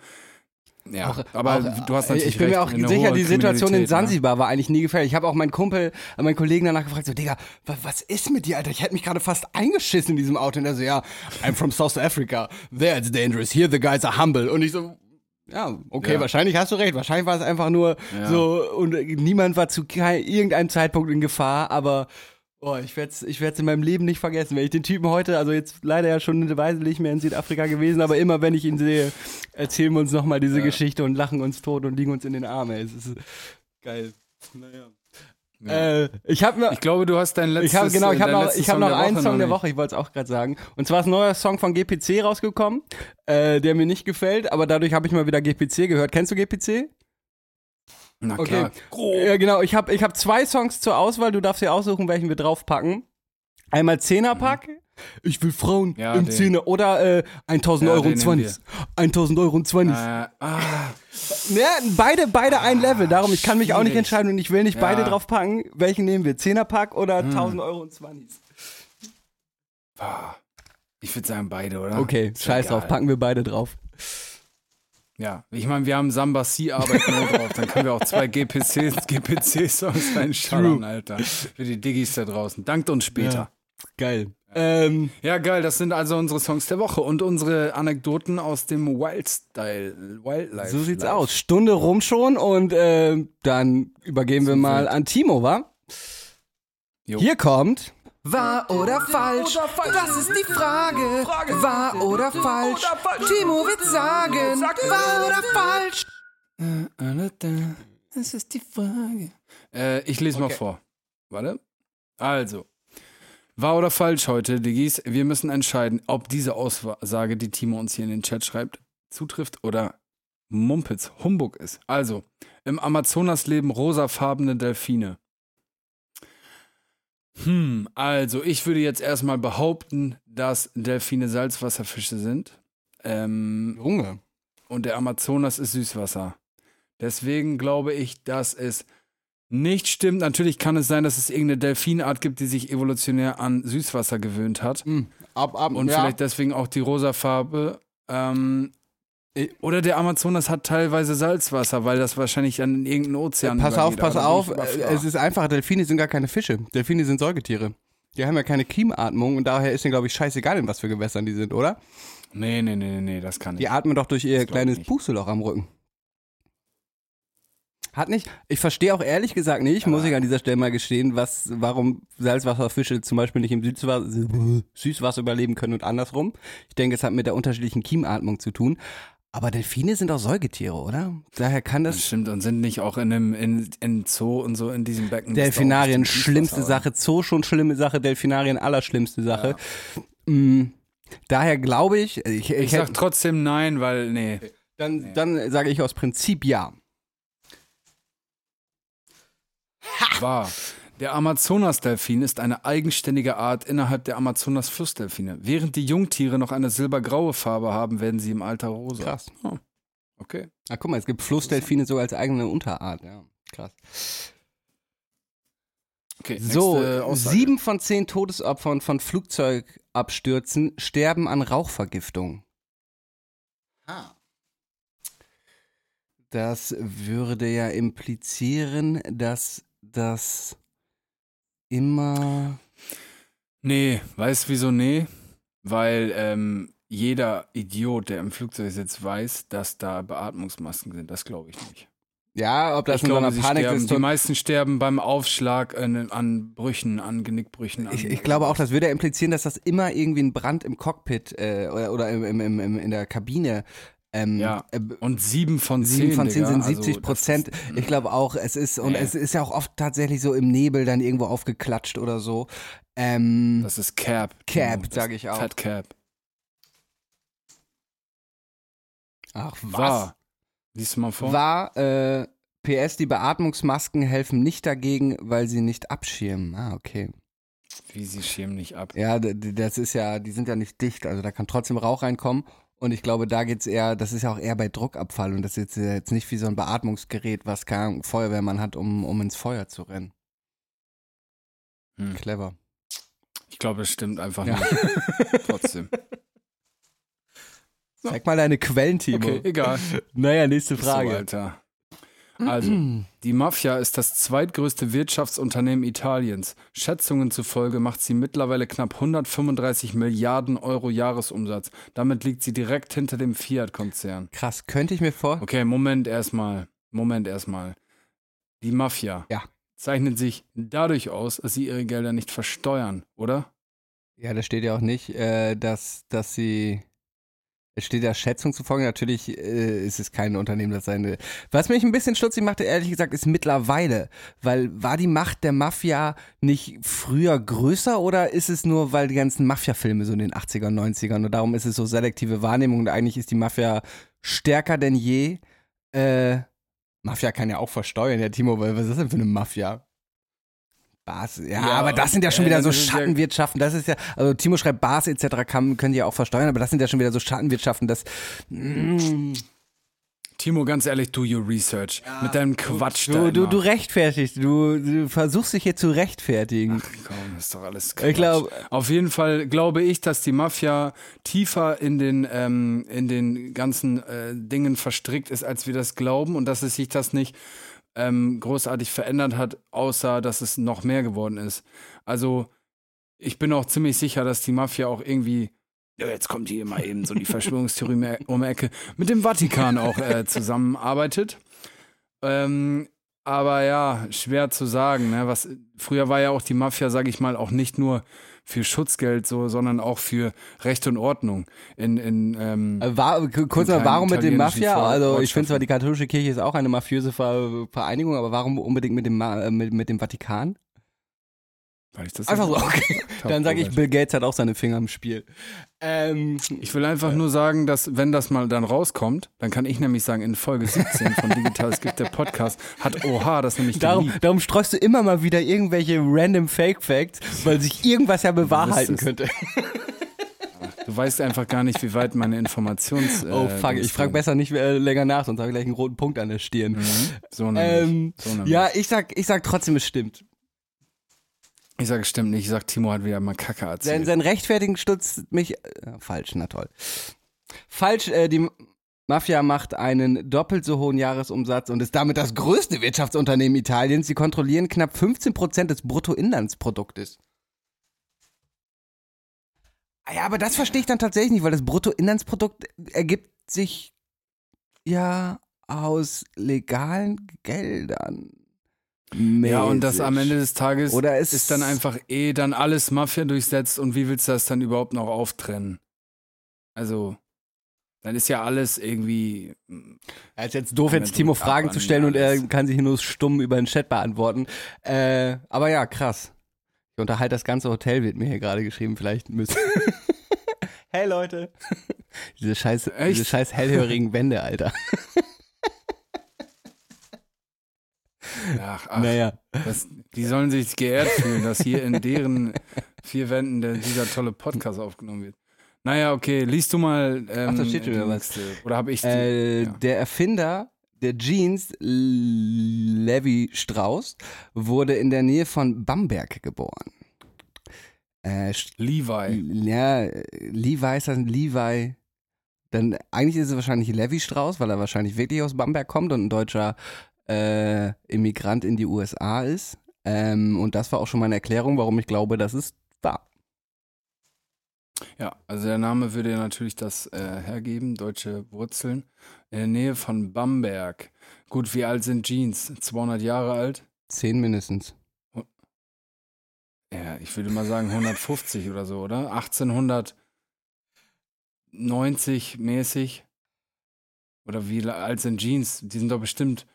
Speaker 3: Ja, aber
Speaker 2: Auch,
Speaker 3: du hast
Speaker 2: äh,
Speaker 3: natürlich
Speaker 2: Ich bin mir
Speaker 3: recht,
Speaker 2: auch
Speaker 3: eine
Speaker 2: sicher, die Situation in
Speaker 3: Kriminalität, ne?
Speaker 2: Sansibar war eigentlich nie gefährlich. Ich habe auch meinen Kumpel, äh, meinen Kollegen danach gefragt, so, Digga, wa- was ist mit dir, Alter? Ich hätte mich gerade fast eingeschissen in diesem Auto. Und er so, ja, I'm from South Africa. There it's dangerous. Here the guys are humble. Und ich so, ja, okay,
Speaker 3: Ja.
Speaker 2: wahrscheinlich hast du recht. Wahrscheinlich war es einfach nur
Speaker 3: Ja.
Speaker 2: so und äh, niemand war zu irgendeinem Zeitpunkt in Gefahr, aber oh, ich werde es ich werd's in meinem Leben nicht vergessen. Wenn ich den Typen heute, also jetzt leider ja schon eine Weile nicht mehr in Südafrika gewesen, aber immer wenn ich ihn sehe, erzählen wir uns nochmal diese Geschichte und lachen uns tot und liegen uns in den Armen. ey. Es ist geil. Naja.
Speaker 3: Ja.
Speaker 2: Äh, ich mir
Speaker 3: Ich glaube, du hast dein letztes
Speaker 2: ich habe genau, ich habe noch, ich hab noch
Speaker 3: der
Speaker 2: einen
Speaker 3: Woche
Speaker 2: Song der. Woche, ich wollte es auch gerade sagen. Und zwar ist ein neuer Song von GPC rausgekommen, äh, der mir nicht gefällt, aber dadurch habe ich mal wieder GPC gehört. Kennst du GPC?
Speaker 3: Na
Speaker 2: Okay.
Speaker 3: klar.
Speaker 2: Ja, genau. Ich habe ich hab zwei Songs zur Auswahl. Du darfst dir aussuchen, welchen wir draufpacken. Einmal Zehnerpack. Ich will Frauen
Speaker 3: Ja,
Speaker 2: im
Speaker 3: den.
Speaker 2: Zehner. Oder äh, 1000
Speaker 3: Ja,
Speaker 2: Euro und
Speaker 3: nehmen
Speaker 2: 20. 1000 Euro und 20.
Speaker 3: Äh, ah,
Speaker 2: Ja, beide, beide ein Level. Darum, ich kann mich auch nicht
Speaker 3: schwierig.
Speaker 2: entscheiden und ich will nicht beide draufpacken. Welchen nehmen wir? Zehnerpack oder 1000 Euro und 20?
Speaker 3: ah. ich würde sagen beide, oder?
Speaker 2: Okay, scheiß drauf.
Speaker 3: egal.
Speaker 2: Packen wir beide drauf.
Speaker 3: Ja, ich meine, wir haben Samba C Arbeit nur drauf, dann können wir auch zwei GPC GPC Songs reinschallern, Alter. Für die Diggis da draußen. Dankt uns später.
Speaker 2: Geil. Ähm,
Speaker 3: Ja. geil, das sind also unsere Songs der Woche und unsere Anekdoten aus dem Wildstyle, Wildlife.
Speaker 2: so sieht's
Speaker 3: Life.
Speaker 2: aus. Stunde rum schon und ähm, dann übergeben wir mal an Timo, wa?
Speaker 3: Jo.
Speaker 2: Hier kommt.
Speaker 5: Wahr oder falsch? Das ist die Frage. Wahr oder falsch? Timo wird sagen. Wahr oder falsch?
Speaker 3: Das ist die Frage. Äh, ich lese mal vor. Warte. Also. Wahr oder falsch heute, Diggis? Wir müssen entscheiden, ob diese Aussage, die Timo uns hier in den Chat schreibt, zutrifft oder Mumpitz, Humbug ist. Also, im Amazonas leben rosafarbene Delfine. Hm, also ich würde jetzt erstmal behaupten, dass Delfine Salzwasserfische sind. Ähm,
Speaker 2: Junge.
Speaker 3: und der Amazonas ist Süßwasser. Deswegen glaube ich, dass es nicht stimmt. Natürlich kann es sein, dass es irgendeine Delfinart gibt, die sich evolutionär an Süßwasser gewöhnt hat.
Speaker 2: Hm. Ab, ab,
Speaker 3: Und
Speaker 2: ja.
Speaker 3: vielleicht deswegen auch die rosa Farbe. Ähm, oder der Amazonas hat teilweise Salzwasser, weil das wahrscheinlich dann in irgendeinen Ozean
Speaker 2: Pass auf, pass auf. äh. Es ist einfach, Delfine sind gar keine Fische. Delfine sind Säugetiere. Die haben ja keine Kiematmung und daher ist denen, glaube ich, scheißegal, in was für Gewässern die sind, oder?
Speaker 3: Nee, nee, nee, nee, nee, das kann ich.
Speaker 2: Die atmen doch durch ihr
Speaker 3: Das
Speaker 2: kleines
Speaker 3: nicht.
Speaker 2: Pusteloch am Rücken. Hat nicht, ich verstehe auch ehrlich gesagt nicht, muss ich an dieser Stelle mal gestehen, was, warum Salzwasserfische zum Beispiel nicht im Süßwasser, Süßwasser überleben können und andersrum. Ich denke, es hat mit der unterschiedlichen Kiematmung zu tun. Aber Delfine sind auch Säugetiere, oder? Daher kann
Speaker 3: Das
Speaker 2: das
Speaker 3: stimmt und sind nicht auch in einem in, in Zoo und so in diesem Becken.
Speaker 2: Delfinarien, schlimmste Sache, Zoo schon schlimme Sache, Delfinarien allerschlimmste Sache. Mm, daher glaube ich, ich, ich,
Speaker 3: Ich sag trotzdem nein, weil, nee.
Speaker 2: dann, dann sage ich aus Prinzip ja.
Speaker 3: Wahr. Der Amazonas-Delfin ist eine eigenständige Art innerhalb der Amazonas-Flussdelfine. Während die Jungtiere noch eine silbergraue Farbe haben, werden sie im Alter rosa.
Speaker 2: Krass.
Speaker 3: Okay.
Speaker 2: Ah, guck mal, es gibt Flussdelfine sogar als eigene Unterart. Ja, krass.
Speaker 3: okay
Speaker 2: So,
Speaker 3: Aussage.
Speaker 2: sieben von zehn Todesopfern von Flugzeugabstürzen sterben an Rauchvergiftung. Das würde ja implizieren, dass das immer.
Speaker 3: Nee, weißt wieso nee? Weil ähm, jeder Idiot, der im Flugzeug sitzt, weiß, dass da Beatmungsmasken sind. Das glaube ich nicht.
Speaker 2: Ja, ob das
Speaker 3: ich
Speaker 2: in so einer Panik
Speaker 3: sterben,
Speaker 2: ist.
Speaker 3: die meisten sterben beim Aufschlag an, an Brüchen, an Genickbrüchen. An
Speaker 2: Ich, ich glaube auch, das würde ja implizieren, dass das immer irgendwie ein Brand im Cockpit äh, oder, oder im, im, im, in der Kabine Ähm,
Speaker 3: Ja.
Speaker 2: äh,
Speaker 3: Und sieben von zehn.
Speaker 2: Sieben von zehn sind
Speaker 3: Also,
Speaker 2: 70
Speaker 3: das
Speaker 2: Prozent.
Speaker 3: ist-
Speaker 2: ich glaube auch, es ist, und
Speaker 3: Nee.
Speaker 2: es ist ja auch oft tatsächlich so im Nebel dann irgendwo aufgeklatscht oder so. Ähm,
Speaker 3: Das ist Cap.
Speaker 2: Cap,
Speaker 3: Das
Speaker 2: sag ich auch.
Speaker 3: Fat Cap.
Speaker 2: ach,
Speaker 3: War. Lies mal vor.
Speaker 2: War, äh, PS, die Beatmungsmasken helfen nicht dagegen, weil sie nicht abschirmen. Ah, okay.
Speaker 3: Wie sie schirmen nicht ab.
Speaker 2: Ja, das ist ja, die sind ja nicht dicht, also da kann trotzdem Rauch reinkommen. Und ich glaube, da geht's eher, das ist ja auch eher bei Druckabfall und das ist jetzt, jetzt nicht wie so ein Beatmungsgerät, was kein Feuerwehrmann hat, um, um ins Feuer zu rennen.
Speaker 3: Hm.
Speaker 2: Clever.
Speaker 3: Ich glaube, es stimmt einfach
Speaker 2: Ja.
Speaker 3: nicht. Trotzdem.
Speaker 2: Zeig mal deine Quellen, Timo.
Speaker 3: Okay, egal.
Speaker 2: Naja, nächste
Speaker 3: So,
Speaker 2: Frage.
Speaker 3: Alter. Also, die Mafia ist das zweitgrößte Wirtschaftsunternehmen Italiens. Schätzungen zufolge macht sie mittlerweile knapp 135 Milliarden Euro Jahresumsatz. Damit liegt sie direkt hinter dem Fiat-Konzern.
Speaker 2: Krass, könnte ich mir vor.
Speaker 3: Okay, Moment erstmal. Moment erstmal. Die Mafia
Speaker 2: Ja.
Speaker 3: zeichnet sich dadurch aus, dass sie ihre Gelder nicht versteuern, oder?
Speaker 2: Ja, da steht ja auch nicht, äh, dass, dass sie. Steht ja Schätzung zufolge. Natürlich äh, ist es kein Unternehmen, das seine. Was mich ein bisschen stutzig machte, ehrlich gesagt, ist mittlerweile. Weil war die Macht der Mafia nicht früher größer oder ist es nur, weil die ganzen Mafia-Filme so in den 80ern, 90ern und darum ist es so selektive Wahrnehmung und eigentlich ist die Mafia stärker denn je. Äh, Mafia kann ja auch versteuern, ja, Timo, was ist das denn für eine Mafia? Bars, ja,
Speaker 3: Ja,
Speaker 2: aber das sind ja schon
Speaker 3: äh,
Speaker 2: wieder so
Speaker 3: ja-
Speaker 2: Schattenwirtschaften. Das ist ja, also Timo schreibt, Bars etc. Kann, können die ja auch versteuern, aber das sind ja schon wieder so Schattenwirtschaften. Das, mm,
Speaker 3: Timo, ganz ehrlich, do your research. Mit deinem Quatsch
Speaker 2: du, du, du rechtfertigst, du, du versuchst dich hier zu rechtfertigen.
Speaker 3: Komm, ist doch alles
Speaker 2: Ich glaub-
Speaker 3: Auf jeden Fall glaube ich, dass die Mafia tiefer in den, ähm, in den ganzen äh, Dingen verstrickt ist, als wir das glauben und dass es sich das nicht ähm, großartig verändert hat, außer dass es noch mehr geworden ist. Also ich bin auch ziemlich sicher, dass die Mafia auch irgendwie ja, jetzt kommt hier mal eben so die Verschwörungstheorie um die- um die Ecke, mit dem Vatikan auch äh, zusammenarbeitet. Ähm, aber ja, schwer zu sagen. Ne? Was, früher war ja auch die Mafia, sage ich mal, auch nicht nur für Schutzgeld so, sondern auch für Recht und Ordnung. In, in, ähm,
Speaker 2: Äh, War, kurz mal, warum mit dem Mafia?
Speaker 3: Vor-
Speaker 2: Also ich finde zwar, die katholische Kirche ist auch eine mafiöse Ver Vereinigung, aber warum unbedingt mit dem, Ma äh, mit, mit dem Vatikan?
Speaker 3: Weil ich das
Speaker 2: Einfach so, okay. Dann sage ich, Bill Gates hat auch seine Finger im Spiel. Ähm,
Speaker 3: Ich will einfach nur sagen, dass wenn das mal dann rauskommt, dann kann ich nämlich sagen, in Folge 17 von Digital es gibt der Podcast, hat OH das nämlich
Speaker 2: darum,
Speaker 3: geliebt.
Speaker 2: darum streust du immer mal wieder irgendwelche random Fake Facts, weil sich irgendwas ja bewahrheiten könnte.
Speaker 3: Du weißt einfach gar nicht, wie weit meine Informations...
Speaker 2: Oh
Speaker 3: äh,
Speaker 2: fuck, ich frage besser nicht äh, länger nach, sonst habe ich gleich einen roten Punkt an der Stirn.
Speaker 3: Mhm. So nämlich.
Speaker 2: Ähm,
Speaker 3: so nämlich.
Speaker 2: ja, ich sag, ich sag trotzdem, es stimmt.
Speaker 3: Ich sage, stimmt nicht. Ich sag, Timo hat wieder mal Kacke
Speaker 2: Sein,
Speaker 3: erzählt.
Speaker 2: sein Rechtfertigen stutzt mich. Äh, falsch, na toll. Falsch, äh, die Mafia macht einen doppelt so hohen Jahresumsatz und ist damit das größte Wirtschaftsunternehmen Italiens. Sie kontrollieren knapp 15% des Bruttoinlandsproduktes. Ah Ja, aber das verstehe ich dann tatsächlich nicht, weil das Bruttoinlandsprodukt ergibt sich ja aus legalen Geldern.
Speaker 3: Ja, und das
Speaker 2: mäßig.
Speaker 3: am Ende des Tages
Speaker 2: Oder es
Speaker 3: ist dann einfach eh dann alles Mafia durchsetzt und wie willst du das dann überhaupt noch auftrennen? Also, dann ist ja alles irgendwie.
Speaker 2: Ja, ist jetzt doof, jetzt Timo Fragen zu stellen und er kann sich nur stumm über den Chat beantworten. Äh, aber ja, krass. Ich unterhalte das ganze Hotel, wird mir hier gerade geschrieben. Vielleicht müssen. hey Leute. diese scheiß,
Speaker 3: Echt?
Speaker 2: diese scheiß hellhörigen Wände, Alter.
Speaker 3: Ach, ach
Speaker 2: Naja.
Speaker 3: das, die sollen sich geehrt fühlen, dass hier in deren vier Wänden der, dieser tolle Podcast aufgenommen wird. Naja, okay, liest du mal. Ähm,
Speaker 2: Ach, da steht schon wieder was.
Speaker 3: Oder habe ich die?
Speaker 2: Äh,
Speaker 3: ja.
Speaker 2: Der Erfinder der Jeans, Levi Strauss, wurde in der Nähe von Bamberg geboren. Äh,
Speaker 3: Levi.
Speaker 2: Ja, Levi ist dann Levi. Dann eigentlich ist es wahrscheinlich Levi Strauss, weil er wahrscheinlich wirklich aus Bamberg kommt und ein deutscher äh, Immigrant in die USA ist. Ähm, und das war auch schon meine Erklärung, warum ich glaube, dass es war.
Speaker 3: Ja, also der Name würde ja natürlich das äh, hergeben, deutsche Wurzeln. In der Nähe von Bamberg. Gut, wie alt sind Jeans? 200 Jahre alt?
Speaker 2: Zehn mindestens.
Speaker 3: Ja, ich würde mal sagen 150 oder so, oder? 1890 mäßig. Oder wie alt sind Jeans? Die sind doch bestimmt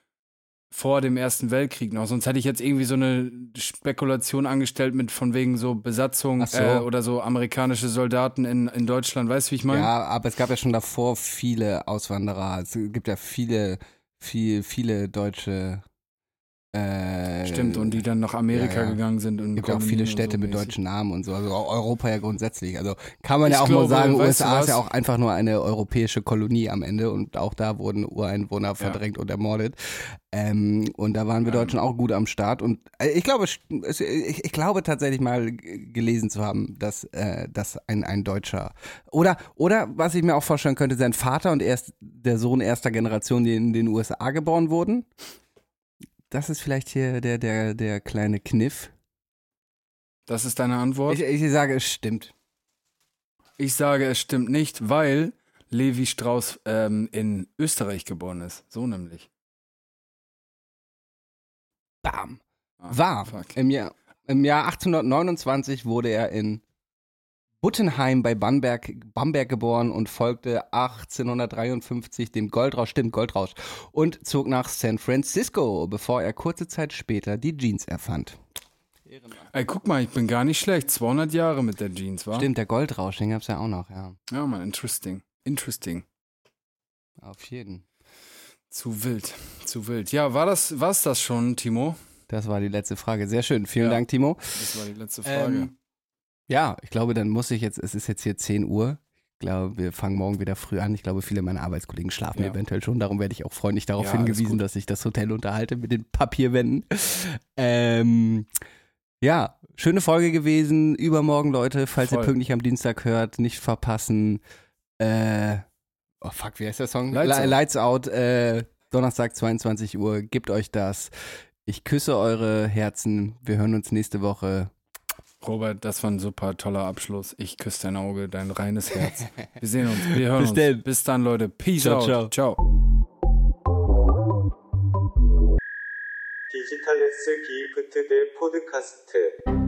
Speaker 3: vor dem Ersten Weltkrieg noch. Sonst hätte ich jetzt irgendwie so eine Spekulation angestellt mit von wegen so Besatzung
Speaker 2: so.
Speaker 3: Äh, oder so amerikanische Soldaten in, in Deutschland. Weißt du, wie ich meine?
Speaker 2: Ja, aber es gab ja schon davor viele Auswanderer. Es gibt ja viele, viel, viele deutsche. Äh,
Speaker 3: Stimmt, und die dann nach Amerika
Speaker 2: ja, ja.
Speaker 3: gegangen sind. Und
Speaker 2: Es gibt ja auch viele Städte
Speaker 3: so
Speaker 2: mit
Speaker 3: mäßig.
Speaker 2: deutschen Namen und so. Also Europa ja grundsätzlich. Also kann man
Speaker 3: Ich
Speaker 2: ja auch
Speaker 3: glaube,
Speaker 2: mal sagen, USA ist ja auch einfach nur eine europäische Kolonie am Ende und auch da wurden Ureinwohner verdrängt und ermordet. Ähm, und da waren wir
Speaker 3: Ja.
Speaker 2: Deutschen auch gut am Start. Und äh, ich glaube, ich, ich glaube tatsächlich mal gelesen zu haben, dass, äh, dass ein, ein Deutscher oder, oder was ich mir auch vorstellen könnte, sein Vater und er ist der Sohn erster Generation, die in den USA geboren wurden. Das ist vielleicht hier der, der, der kleine Kniff.
Speaker 3: Das ist deine Antwort?
Speaker 2: Ich, ich sage, es stimmt.
Speaker 3: Ich sage, es stimmt nicht, weil Levi Strauss ähm, in Österreich geboren ist. So nämlich.
Speaker 2: Bam.
Speaker 3: Ah,
Speaker 2: War.
Speaker 3: Fuck.
Speaker 2: Im Jahr, Im Jahr 1829 wurde er in Buttenheim bei Bamberg, Bamberg geboren und folgte 1853 dem Goldrausch, stimmt, Goldrausch, und zog nach San Francisco, bevor er kurze Zeit später die Jeans erfand.
Speaker 3: Ey, guck mal, ich bin gar nicht schlecht. 200 Jahre mit der Jeans, wa?
Speaker 2: Stimmt, der Goldrausch, den gab's ja auch noch, ja.
Speaker 3: Ja, man, interesting. Interesting.
Speaker 2: Auf jeden.
Speaker 3: Zu wild. Zu wild. Ja, war das, war's das schon, Timo?
Speaker 2: Das war die letzte Frage. Sehr schön. Vielen
Speaker 3: Ja.
Speaker 2: Dank, Timo.
Speaker 3: Das war die letzte Frage.
Speaker 2: Ähm, ja, ich glaube, dann muss ich jetzt, es ist jetzt hier 10 Uhr. Ich glaube, wir fangen morgen wieder früh an. Ich glaube, viele meiner Arbeitskollegen schlafen
Speaker 3: Ja.
Speaker 2: eventuell schon. Darum werde ich auch freundlich darauf
Speaker 3: Ja,
Speaker 2: hingewiesen, dass ich das Hotel unterhalte mit den Papierwänden. Ähm, ja, schöne Folge gewesen. Übermorgen, Leute, falls
Speaker 3: Voll.
Speaker 2: ihr pünktlich am Dienstag hört, nicht verpassen. Äh, oh fuck, wie heißt der Song?
Speaker 3: Lights
Speaker 2: Li-
Speaker 3: Out.
Speaker 2: Lights Out. Äh, Donnerstag, 22 Uhr. Gebt euch das. Ich küsse eure Herzen. Wir hören uns nächste Woche.
Speaker 3: Robert, das war ein super toller Abschluss. Ich küsse dein Auge, dein reines Herz. Wir sehen uns, wir hören
Speaker 2: Bis
Speaker 3: uns.
Speaker 2: denn.
Speaker 3: Bis dann, Leute. Peace
Speaker 2: Ciao,
Speaker 3: out.
Speaker 2: ciao.
Speaker 3: ciao.
Speaker 1: 디지털 S 기프트 대 포드카스트